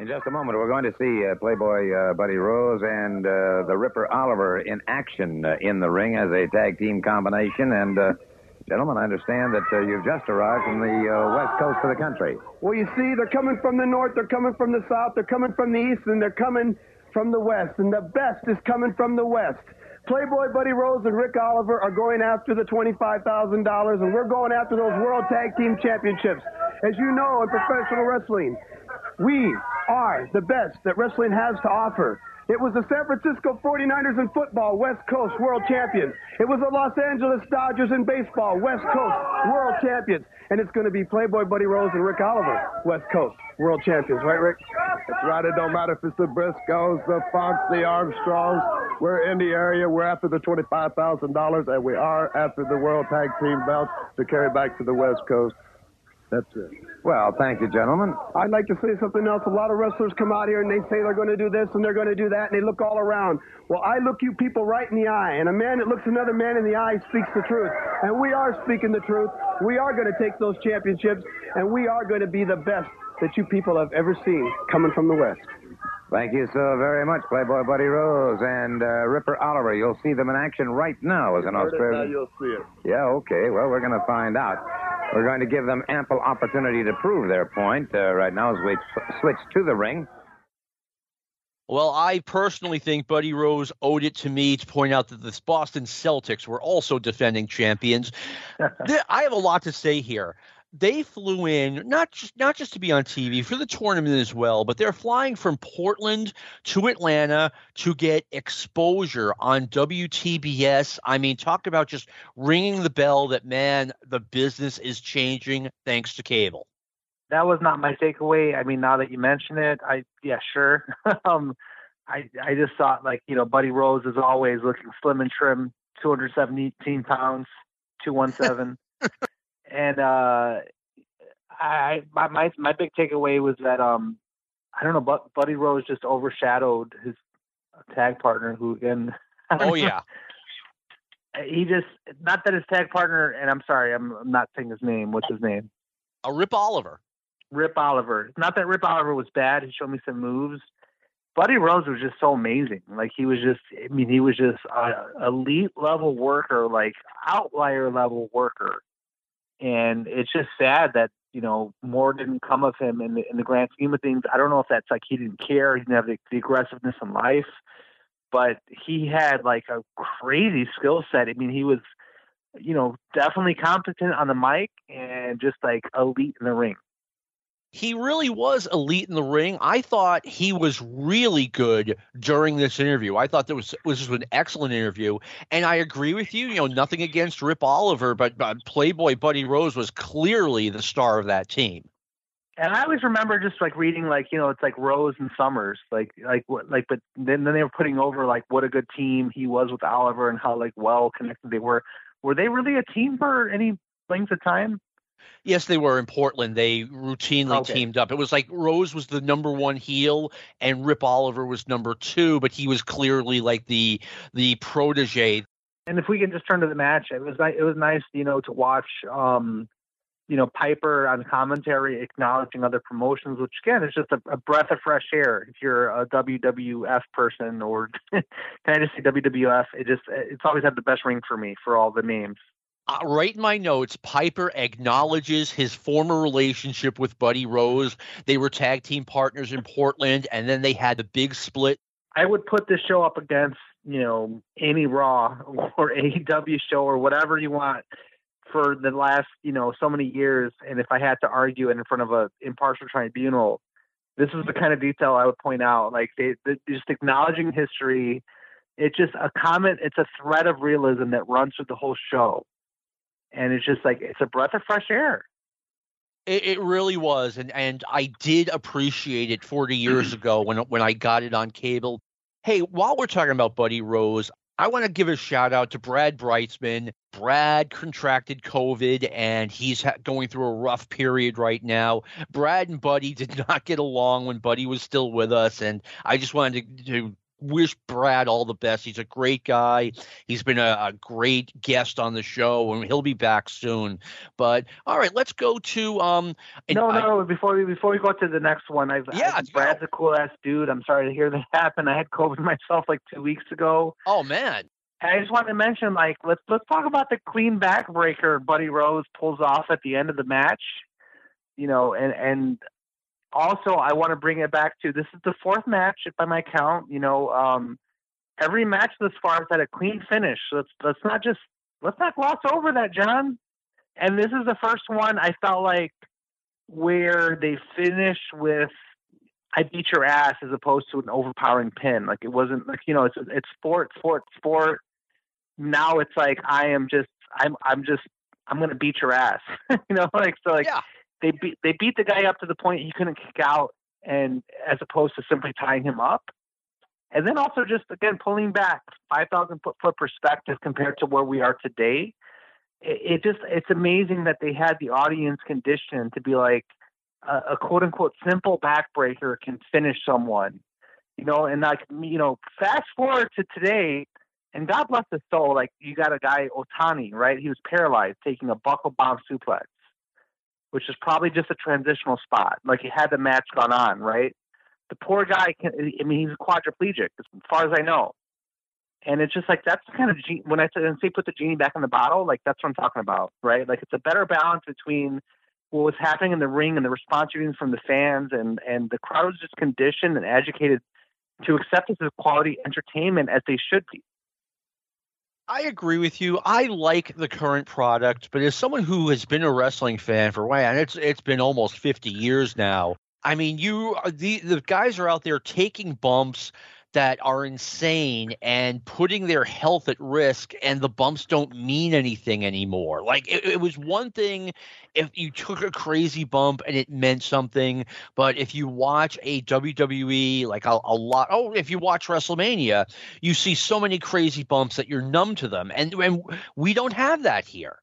In just a moment, we're going to see uh, Playboy uh, Buddy Rose and uh, the Ripper Oliver in action uh, in the ring as a tag team combination. And, uh, gentlemen, I understand that uh, you've just arrived from the west coast of the country. Well, you see, they're coming from the north, they're coming from the south, they're coming from the east, and they're coming from the west. And the best is coming from the west. Playboy Buddy Rose and Rick Oliver are going after the $25,000, and we're going after those World Tag Team Championships. As you know, in professional wrestling, we are the best that wrestling has to offer. It was the San Francisco 49ers in football, West Coast world champions. It was the Los Angeles Dodgers in baseball, West Coast world champions. And it's going to be Playboy Buddy Rose and Rick Oliver, West Coast world champions. Right, Rick? That's right. It don't matter if it's the Briscoes, the Funks, the Armstrongs. We're in the area. We're after the $25,000, and we are after the World Tag Team belts to carry back to the West Coast. That's it. Well, thank you, gentlemen. I'd like to say something else. A lot of wrestlers come out here and they say they're going to do this and they're going to do that, and they look all around. Well, I look you people right in the eye, and a man that looks another man in the eye speaks the truth. And we are speaking the truth. We are going to take those championships, and we are going to be the best that you people have ever seen coming from the West. Thank you so very much, Playboy Buddy Rose and uh, Ripper Oliver. You'll see them in action right now as an Australian. Now you'll see it. Yeah, okay. Well, we're going to find out. We're going to give them ample opportunity to prove their point uh, right now as we switch to the ring. Well, I personally think Buddy Rose owed it to me to point out that the Boston Celtics were also defending champions. I have a lot to say here they flew in not just not just to be on TV for the tournament as well, but they're flying from Portland to Atlanta to get exposure on WTBS. I mean, talk about just ringing the bell that man, the business is changing thanks to cable. That was not my takeaway. I mean, now that you mention it, I yeah, sure. um, I I just thought like you know, Buddy Rose is always looking slim and trim, 217 pounds, 217. and uh, I my, my my big takeaway was that um I don't know, but Buddy Rose just overshadowed his tag partner, who again. Oh yeah. he just not that his tag partner, and I'm sorry, I'm, I'm not saying his name. What's his name? A Rip Oliver. Rip Oliver. Not that Rip Oliver was bad. He showed me some moves. Buddy Rose was just so amazing. Like he was just, I mean, he was just a elite level worker, like outlier level worker and it's just sad that you know more didn't come of him in the in the grand scheme of things. I don't know if that's like he didn't care, he didn't have the, the aggressiveness in life, but he had like a crazy skill set. I mean, he was you know definitely competent on the mic and just like elite in the ring he really was elite in the ring. I thought he was really good during this interview. I thought that was was just an excellent interview, and I agree with you. You know, nothing against Rip Oliver, but, but Playboy Buddy Rose was clearly the star of that team. And I always remember just like reading like you know it's like Rose and Summers like like what like but then then they were putting over like what a good team he was with Oliver and how like well connected they were. Were they really a team for any length of time? Yes, they were in Portland. They routinely okay. teamed up. It was like Rose was the number one heel and Rip Oliver was number two, but he was clearly like the the protege. And if we can just turn to the match, it was it was nice, you know, to watch um, you know, Piper on commentary acknowledging other promotions, which again is just a, a breath of fresh air. If you're a WWF person or can I just say WWF, it just it's always had the best ring for me for all the names uh, right in my notes, Piper acknowledges his former relationship with Buddy Rose. They were tag team partners in Portland, and then they had the big split. I would put this show up against, you know, any Raw or AEW show or whatever you want for the last, you know, so many years. And if I had to argue it in front of a impartial tribunal, this is the kind of detail I would point out. Like they, they just acknowledging history. It's just a comment. It's a thread of realism that runs through the whole show and it's just like it's a breath of fresh air. It, it really was, and and I did appreciate it 40 years ago when when I got it on cable. Hey, while we're talking about Buddy Rose, I want to give a shout out to Brad Brightsman. Brad contracted COVID and he's ha- going through a rough period right now. Brad and Buddy did not get along when Buddy was still with us, and I just wanted to, to wish Brad all the best. He's a great guy. He's been a, a, great guest on the show, and he'll be back soon. But all right, let's go to um. No, I, no. Before we before we go to the next one, I've yeah, I, Brad's a cool ass dude. I'm sorry to hear that happen. I had COVID myself like two weeks ago. Oh man. I just wanted to mention, like, let's let's talk about the clean backbreaker Buddy Rose pulls off at the end of the match. You know, and and also I want to bring it back to this is the fourth match by my count. You know, um, every match thus far has had a clean finish. Let's let's not just let's not gloss over that, John. And this is the first one I felt like where they finished with I beat your ass as opposed to an overpowering pin. Like it wasn't like you know it's it's sport, sport, sport. Now it's like I am just I'm I'm just I'm gonna beat your ass. you know, like so like yeah they beat they beat the guy up to the point he couldn't kick out, and as opposed to simply tying him up. And then also just again pulling back five thousand foot foot perspective compared to where we are today. It, it, just it's amazing that they had the audience conditioned to be like a, a quote unquote simple backbreaker can finish someone, you know. And like you know, fast forward to today, and God bless his soul, like you got a guy Otani, right? He was paralyzed taking a buckle bomb suplex which is probably just a transitional spot. Like he had the match gone on, right? The poor guy can. I mean, he's quadriplegic as far as I know. And it's just like that's kind of when I say put the genie back in the bottle, like that's what I'm talking about, right? Like it's a better balance between what was happening in the ring and the response you're from the fans, and and the crowd was just conditioned and educated to accept this as quality entertainment as they should be. I agree with you. I like the current product, but as someone who has been a wrestling fan for way, and it's it's been almost 50 years now. I mean, you the the guys are out there taking bumps that are insane and putting their health at risk and the bumps don't mean anything anymore like it, it, was one thing if you took a crazy bump and it meant something but if you watch a wwe like a, a lot oh if you watch wrestlemania you see so many crazy bumps that you're numb to them and, and we don't have that here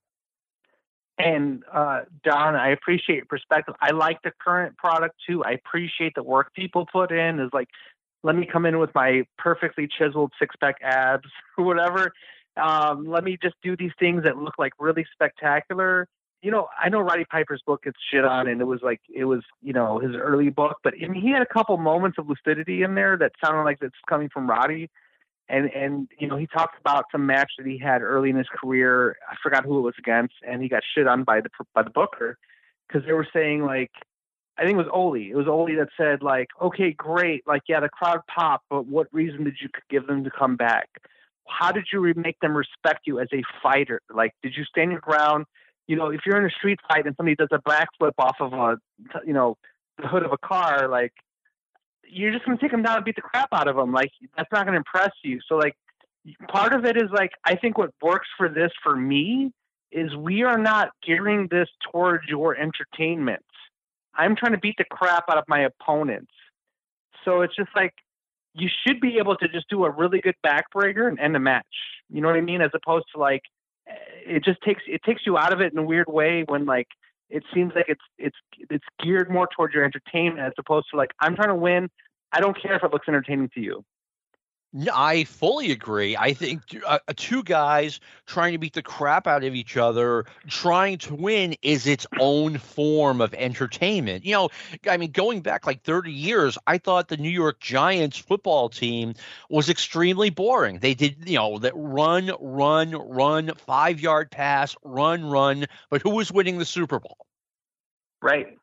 and uh, Don, I appreciate your perspective. I like the current product too. I appreciate the work people put in. Is like let me come in with my perfectly chiseled six pack abs or whatever. Um, let me just do these things that look like really spectacular. You know, I know Roddy Piper's book gets shit on, and it was like it was, you know, his early book, but I mean, he had a couple moments of lucidity in there that sounded like it's coming from Roddy. And and you know, he talked about some match that he had early in his career. I forgot who it was against, and he got shit on by the by the booker because they were saying like I think it was Ole. It was Ole that said like, okay, great, like yeah, the crowd popped, but what reason did you give them to come back? How did you make them respect you as a fighter? Like, did you stand your ground? You know, if you're in a street fight and somebody does a backflip off of a, you know, the hood of a car, like, you're just gonna take them down and beat the crap out of them. Like, that's not gonna impress you. So like, part of it is like, I think what works for this for me is we are not gearing this towards your entertainment I'm trying to beat the crap out of my opponents. So it's just like you should be able to just do a really good backbreaker and end the match. You know what I mean? As opposed to like eh, it just takes it takes you out of it in a weird way when like it seems like it's it's it's geared more towards your entertainment as opposed to like I'm trying to win. I don't care if it looks entertaining to you. I fully agree. I think uh, two guys trying to beat the crap out of each other, trying to win, is its own form of entertainment. You know, I mean, going back like 30 years, I thought the New York Giants football team was extremely boring. They did, you know, that run, run, run, five yard pass, run, run, but who was winning the Super Bowl? Right.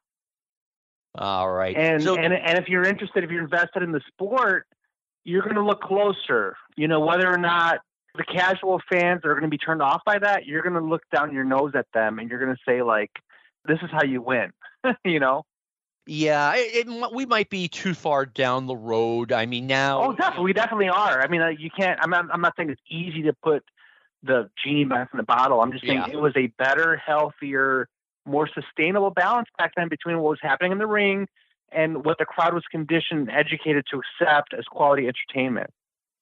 All right. And so, and and if you're interested, if you're invested in the sport you're going to look closer. You know, whether or not the casual fans are going to be turned off by that, you're going to look down your nose at them and you're going to say, like, this is how you win, you know? Yeah, it, it, we might be too far down the road. I mean, now. Oh, definitely, we definitely are. I mean, uh, you can't. I'm not, I'm not saying it's easy to put the genie back in the bottle. I'm just saying Yeah. it was a better, healthier, more sustainable balance back then between what was happening in the ring and what the crowd was conditioned and educated to accept as quality entertainment.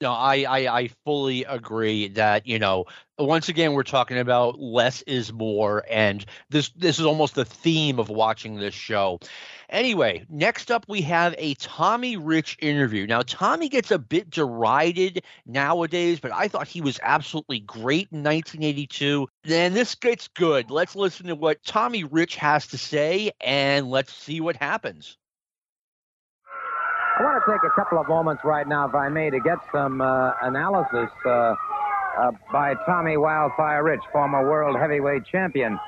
No, I, I I fully agree that you know once again we're talking about less is more, and this this is almost the theme of watching this show. Anyway, next up we have a Tommy Rich interview. Now Tommy gets a bit derided nowadays, but I thought he was absolutely great in 1982. Then this gets good. Let's listen to what Tommy Rich has to say, and let's see what happens. I want to take a couple of moments right now, if I may, to get some uh, analysis uh, uh, by Tommy Wildfire Rich, former world heavyweight champion.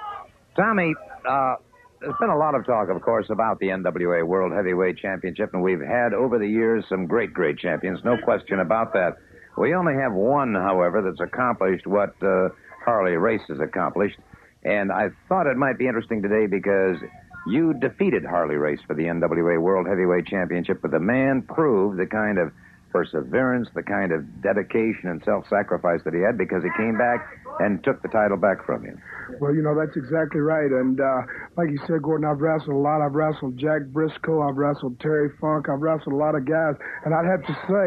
Tommy, uh, there's been a lot of talk, of course, about the NWA World Heavyweight Championship, and we've had over the years some great, great champions, no question about that. We only have one, however, that's accomplished what uh, Harley Race has accomplished, and I thought it might be interesting today because you defeated Harley Race for the NWA World Heavyweight Championship, but the man proved the kind of perseverance, the kind of dedication and self-sacrifice that he had because he came back and took the title back from you. Well, you know, that's exactly right. And uh, like you said, Gordon, I've wrestled a lot. I've wrestled Jack Briscoe. I've wrestled Terry Funk. I've wrestled a lot of guys. And I'd have to say,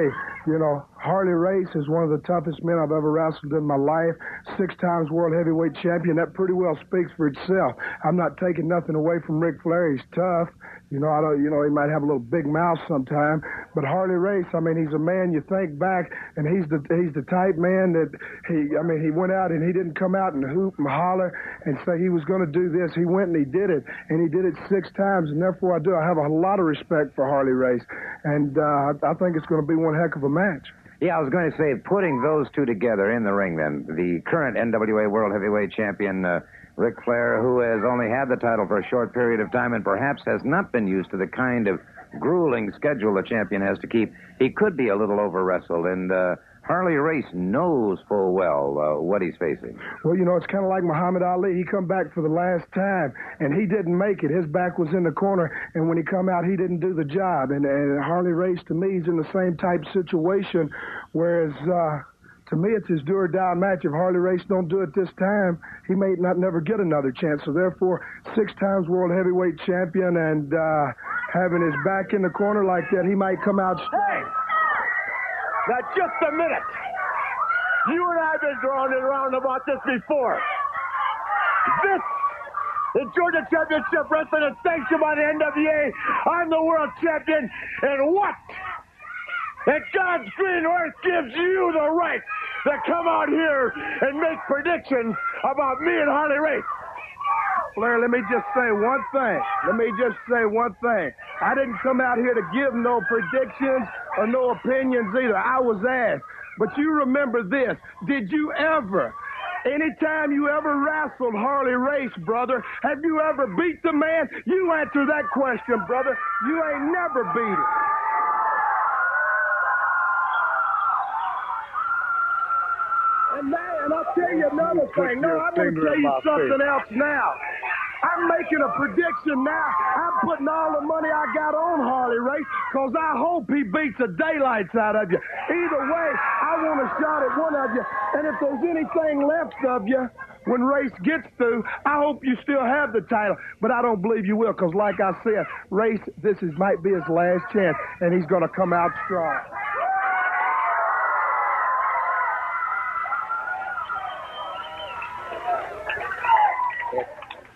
you know, Harley Race is one of the toughest men I've ever wrestled in my life. Six times world heavyweight champion. That pretty well speaks for itself. I'm not taking nothing away from Ric Flair. He's tough. You know, I don't. You know, he might have a little big mouth sometime, but Harley Race. I mean, he's a man. You think back, and he's the he's the type man that he. I mean, he went out and he didn't come out and hoop and holler and say he was going to do this. He went and he did it, and he did it six times. And therefore, I do. I have a lot of respect for Harley Race, and uh, I think it's going to be one heck of a match. Yeah, I was going to say, putting those two together in the ring, then the current NWA World Heavyweight Champion. Uh, Ric Flair, who has only had the title for a short period of time and perhaps has not been used to the kind of grueling schedule the champion has to keep, he could be a little over wrestled. And uh, Harley Race knows full well uh, what he's facing. Well, you know, it's kind of like Muhammad Ali. He come back for the last time, and he didn't make it. His back was in the corner, and when he come out, he didn't do the job. And, and Harley Race, to me, is in the same type situation, whereas. Uh, to me, it's his do or die match. If Harley Race don't do it this time, he may not never get another chance. So therefore, six times world heavyweight champion and uh, having his back in the corner like that, he might come out strong. Now, just a minute. You and I have been drawn around about this before. This is Georgia Championship Wrestling is sanctioned by the NWA. I'm the world champion. And what? And God's green earth gives you the right to come out here and make predictions about me and Harley Race. Flair, let me just say one thing. Let me just say one thing. I didn't come out here to give no predictions or no opinions either. I was asked. But you remember this. Did you ever, anytime you ever wrestled Harley Race, brother, have you ever beat the man? You answer that question, brother. You ain't never beat him. And now, and I'll tell you another thing. No, I'm going to tell you something else now. I'm making a prediction now. I'm putting all the money I got on Harley Race because I hope he beats the daylights out of you. Either way, I want a shot at one of you. And if there's anything left of you when Race gets through, I hope you still have the title. But I don't believe you will because, like I said, Race, this is, might be his last chance, and he's going to come out strong.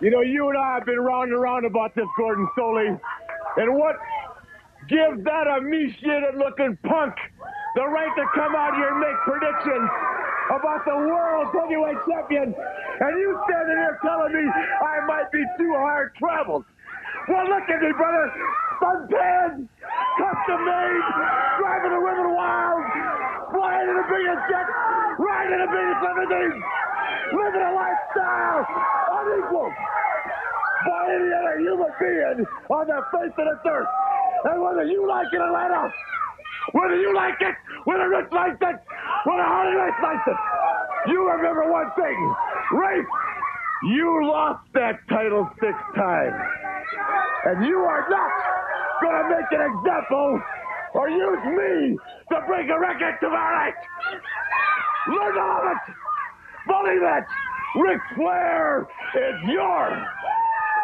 You know, you and I have been round and round about this, Gordon Solie. And what gives that emaciated looking punk the right to come out here and make predictions about the world heavyweight champion? And you standing here telling me I might be too hard traveled. Well, look at me, brother. Suntan, custom made, driving the women wild, flying in the biggest jet, riding the biggest limousine, living a lifestyle unequaled by any other human being on the face of the earth. And whether you like it, or not, uh, whether you like it, whether Rich likes it, whether Harley Race likes it, you remember one thing. Race, you lost that title six times. And you are not going to make an example or use me to break a record tomorrow night. Learn to love it. Believe it! Ric Flair is your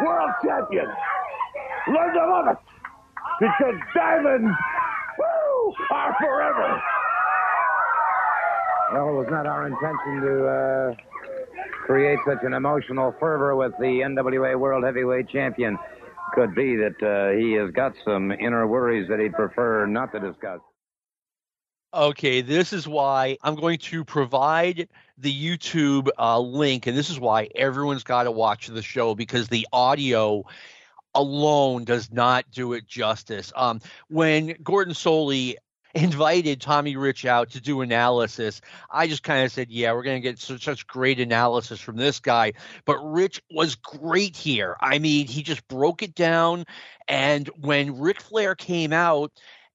world champion. Learn to love it because diamonds woo, are forever. Well, it was not our intention to uh, create such an emotional fervor with the NWA World Heavyweight Champion. Could be that uh, he has got some inner worries that he'd prefer not to discuss. Okay, this is why I'm going to provide the YouTube uh, link, and this is why everyone's got to watch the show because the audio alone does not do it justice. Um, when Gordon Solie invited Tommy Rich out to do analysis, I just kind of said, "Yeah, we're going to get such, such great analysis from this guy." But Rich was great here. I mean, he just broke it down, and when Ric Flair came out.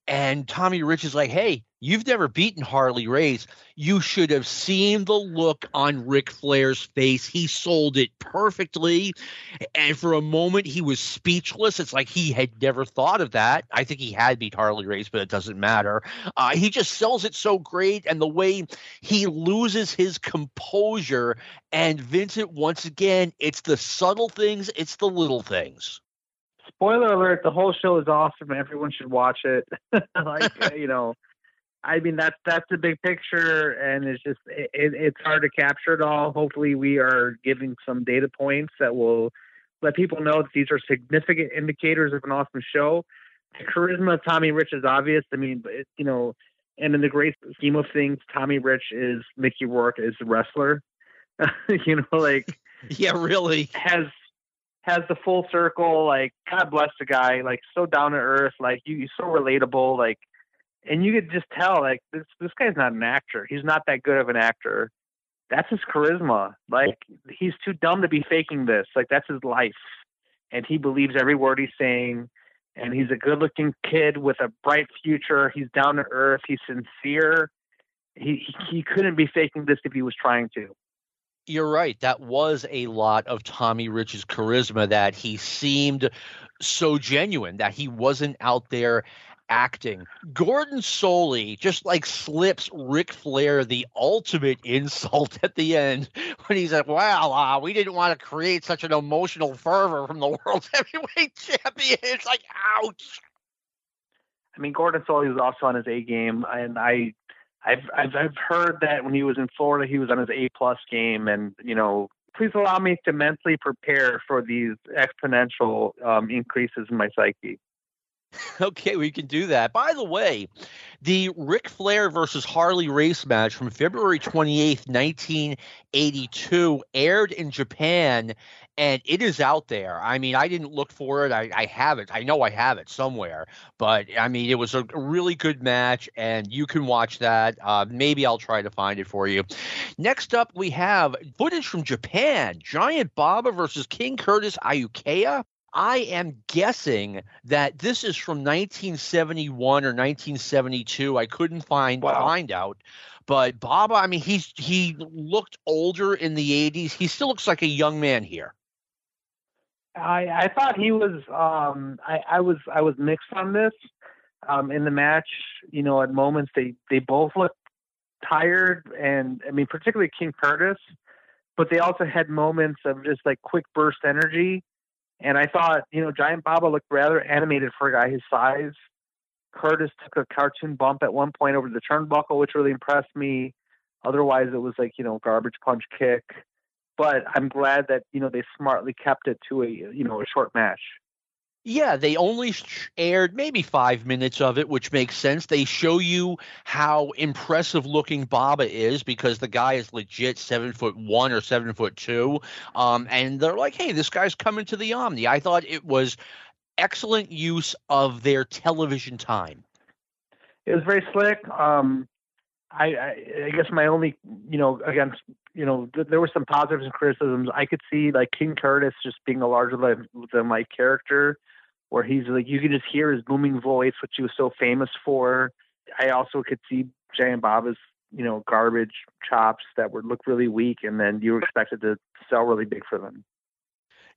And Tommy Rich is like, hey, You've never beaten Harley Race. You should have seen the look on Ric Flair's face. He sold it perfectly. And for a moment, he was speechless. It's like he had never thought of that. I think he had beat Harley Race, but it doesn't matter. Uh, he just sells it so great. And the way he loses his composure. And Vincent, once again, it's the subtle things, it's the little things spoiler alert the whole show is awesome everyone should watch it like you know I mean that's that's the big picture, and it's just it, it's hard to capture it all. Hopefully, we are giving some data points that will let people know that these are significant indicators of an awesome show. The charisma of Tommy Rich is obvious. I mean, it, you know, and in the great scheme of things, Tommy Rich is Mickey Rourke is the wrestler. you know, like yeah, really has has the full circle. Like God bless the guy. Like so down to earth. Like you, so relatable. Like and you could just tell like this this guy's not an actor. He's not that good of an actor. That's his charisma. Like he's too dumb to be faking this. Like that's his life, and he believes every word he's saying. And he's a good-looking kid with a bright future. He's down to earth. He's sincere. He he couldn't be faking this if he was trying to. You're right. That was a lot of Tommy Rich's charisma that he seemed so genuine that he wasn't out there acting. Gordon Solie just like slips Ric Flair the ultimate insult at the end when he's like, "Well, uh, we didn't want to create such an emotional fervor from the world heavyweight champion." It's like, ouch. I mean, Gordon Solie was also on his A game, and I, I've, I've I've heard that when he was in Florida, he was on his A plus game, and you know. Please allow me to mentally prepare for these exponential um, increases in my psyche. Okay, we can do that. By the way, the Ric Flair versus Harley race match from February 28th, 1982 aired in Japan and it is out there. I mean, I didn't look for it. I, I have it. I know I have it somewhere. But I mean, it was a really good match, and you can watch that. Uh, maybe I'll try to find it for you. Next up, we have footage from Japan: Giant Baba versus King Curtis Iaukea. I am guessing that this is from 1971 or 1972. I couldn't find wow. find out. But Baba, I mean, he's he looked older in the 80s. He still looks like a young man here. I I thought he was um I, I was I was mixed on this. Um in the match, you know, at moments they they both looked tired and I mean particularly King Curtis, but they also had moments of just like quick burst energy and I thought, you know, Giant Baba looked rather animated for a guy his size. Curtis took a cartoon bump at one point over the turnbuckle, which really impressed me. Otherwise, it was like, you know, garbage punch kick. But I'm glad that, you know, they smartly kept it to a, you know, a short match. Yeah, they only aired maybe five minutes of it, which makes sense. They show you how impressive looking Baba is because the guy is legit seven foot one or seven foot two. Um, and they're like, hey, this guy's coming to the Omni. I thought it was excellent use of their television time. It was very slick. Um, I, I, I guess my only, you know, against, you know, th- there were some positives and criticisms. I could see like King Curtis just being a larger than, than life character where he's like you can just hear his booming voice, which he was so famous for. I also could see Giant Baba's you know garbage chops that would look really weak, and then you were expected to sell really big for them.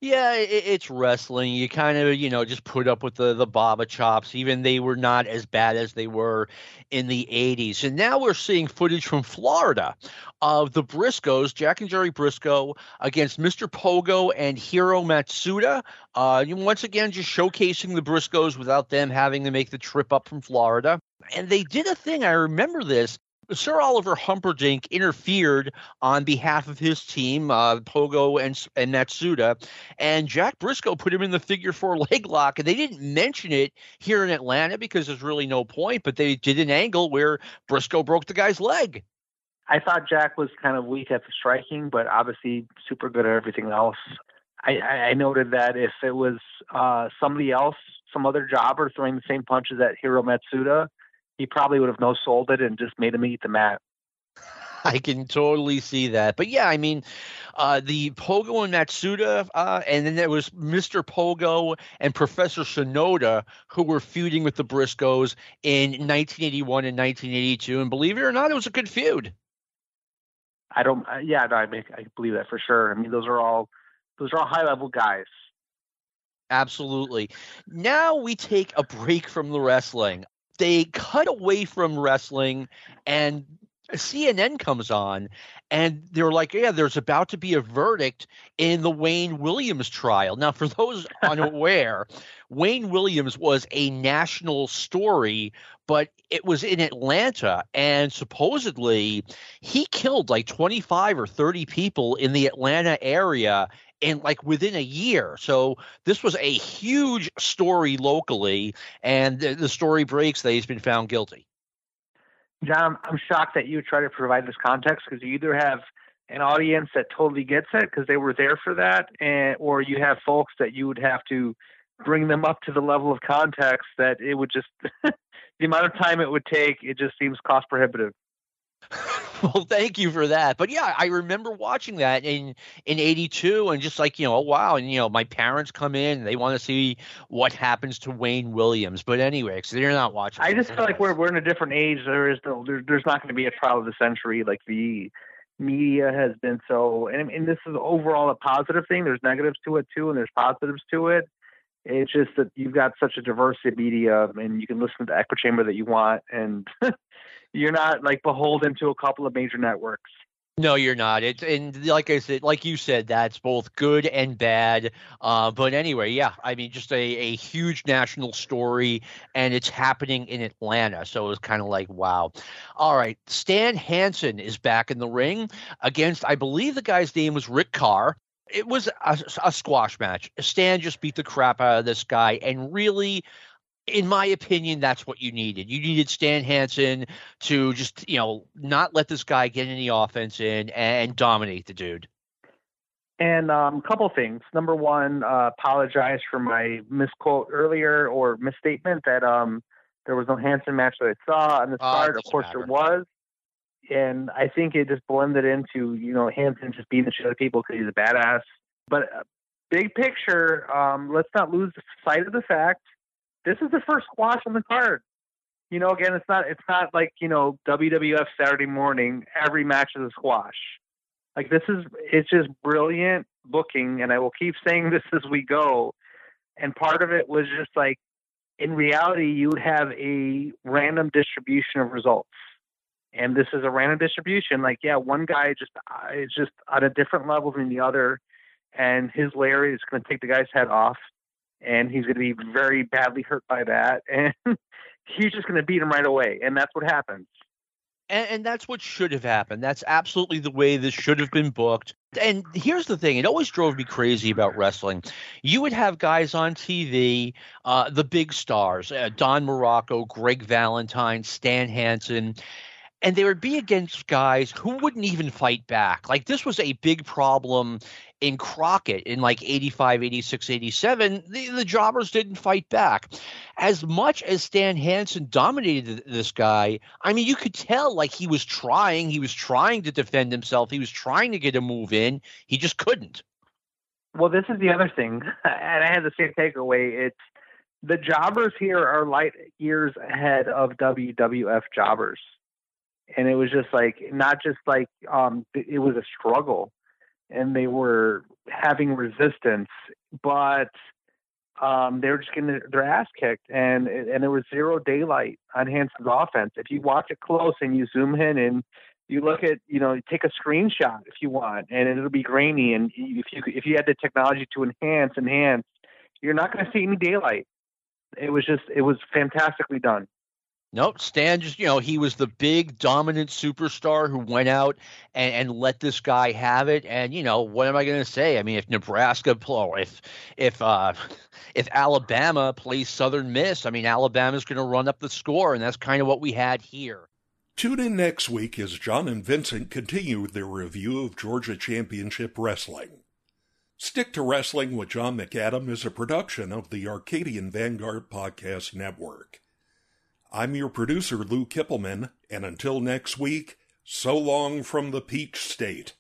Yeah, it, it's wrestling. You kind of, you know, just put up with the the Baba chops. Even they were not as bad as they were in the 80s. And now we're seeing footage from Florida of the Briscoes, Jack and Jerry Briscoe, against Mr. Pogo and Hiro Matsuda. Uh, once again, just showcasing the Briscoes without them having to make the trip up from Florida. And they did a thing, I remember this. Sir Oliver Humperdink interfered on behalf of his team, uh, Pogo and, and Matsuda, and Jack Briscoe put him in the figure four leg lock. And they didn't mention it here in Atlanta because there's really no point, but they did an angle where Briscoe broke the guy's leg. I thought Jack was kind of weak at the striking, but obviously super good at everything else. I, I noted that if it was uh, somebody else, some other jobber throwing the same punches at Hiro Matsuda, he probably would have no sold it and just made him eat the mat. I can totally see that. But yeah, I mean, uh, the Pogo and Matsuda, uh, and then there was Mr. Pogo and Professor Shinoda who were feuding with the Briscoes in 1981 and 1982. And believe it or not, it was a good feud. I don't, uh, yeah, no, I, make, I believe that for sure. I mean, those are all, those are all high level guys. Absolutely. Now we take a break from the wrestling they cut away from wrestling and CNN comes on and they're like, yeah, there's about to be a verdict in the Wayne Williams trial. Now, for those unaware, Wayne Williams was a national story, but it was in Atlanta. And supposedly he killed like 25 or 30 people in the Atlanta area in like within a year. So this was a huge story locally, and the, the story breaks that he's been found guilty. John, I'm shocked that you try to provide this context because you either have an audience that totally gets it because they were there for that, and or you have folks that you would have to bring them up to the level of context that it would just the amount of time it would take. It just seems cost prohibitive. Well, thank you for that. But yeah, I remember watching that in in '82, and just like you know, oh, wow, and you know, my parents come in, they want to see what happens to Wayne Williams. But anyway, because they're not watching. I just feel like we're we're in a different age. There is no, there, there's not going to be a trial of the century. Like the media has been so, and, and this is overall a positive thing. There's negatives to it too, and there's positives to it. It's just that you've got such a diversity of media, and you can listen to the Echo Chamber that you want, and you're not like beholden to a couple of major networks. No, you're not. It's and like I said, like you said, that's both good and bad. Uh, but anyway, yeah, I mean, just a, a huge national story, and it's happening in Atlanta. So it was kind of like, wow. All right, Stan Hansen is back in the ring against, I believe the guy's name was Rick Carr. It was a, a squash match. Stan just beat the crap out of this guy, and really in my opinion, that's what you needed. You needed Stan Hansen to just, you know, not let this guy get any offense in and dominate the dude. And a um, couple things. Number one, uh, apologize for my misquote earlier or misstatement that um, there was no Hansen match that I saw on the uh, card. Of course, matter. there was. And I think it just blended into, you know, Hansen just beating the shit out of people because he's a badass. But uh, big picture, um, let's not lose sight of the fact this is the first squash on the card. You know, again, it's not it's not like you know WWF Saturday morning. Every match is a squash. Like this is it's just brilliant booking, and I will keep saying this as we go. And part of it was just like, in reality, you would have a random distribution of results, and this is a random distribution. Like, yeah, one guy just uh, is just on a different level than the other, and his lariat is going to take the guy's head off and he's going to be very badly hurt by that, and he's just going to beat him right away, and that's what happens. And, and, that's what should have happened. That's absolutely the way this should have been booked. And here's the thing: it always drove me crazy about wrestling. You would have guys on TV, uh, the big stars, uh, Don Muraco, Greg Valentine, Stan Hansen, and they would be against guys who wouldn't even fight back. Like this was a big problem in Crockett in like 85, 86, 87. The, the jobbers didn't fight back. As much as Stan Hansen dominated this guy, I mean, you could tell like he was trying. He was trying to defend himself. He was trying to get a move in. He just couldn't. Well, this is the other thing, and I had the same takeaway. It's the jobbers here are light years ahead of WWF jobbers and it was just like not just like um it was a struggle and they were having resistance, but um, they were just getting their ass kicked, and and there was zero daylight on Hansen's offense. If you watch it close and you zoom in and you look at you know take a screenshot if you want, and it'll be grainy, and if you if you had the technology to enhance enhance, you're not going to see any daylight. It was just it was fantastically done. Nope, Stan just you know he was the big dominant superstar who went out and, and let this guy have it. And you know what am I going to say? I mean, if Nebraska, if if uh, if Alabama plays Southern Miss, I mean Alabama's going to run up the score, and that's kind of what we had here. Tune in next week as John and Vincent continue their review of Georgia Championship Wrestling. Stick to Wrestling with John McAdam is a production of the Arcadian Vanguard Podcast Network. I'm your producer, Lou Kippelman, and until next week, so long from the Peach State.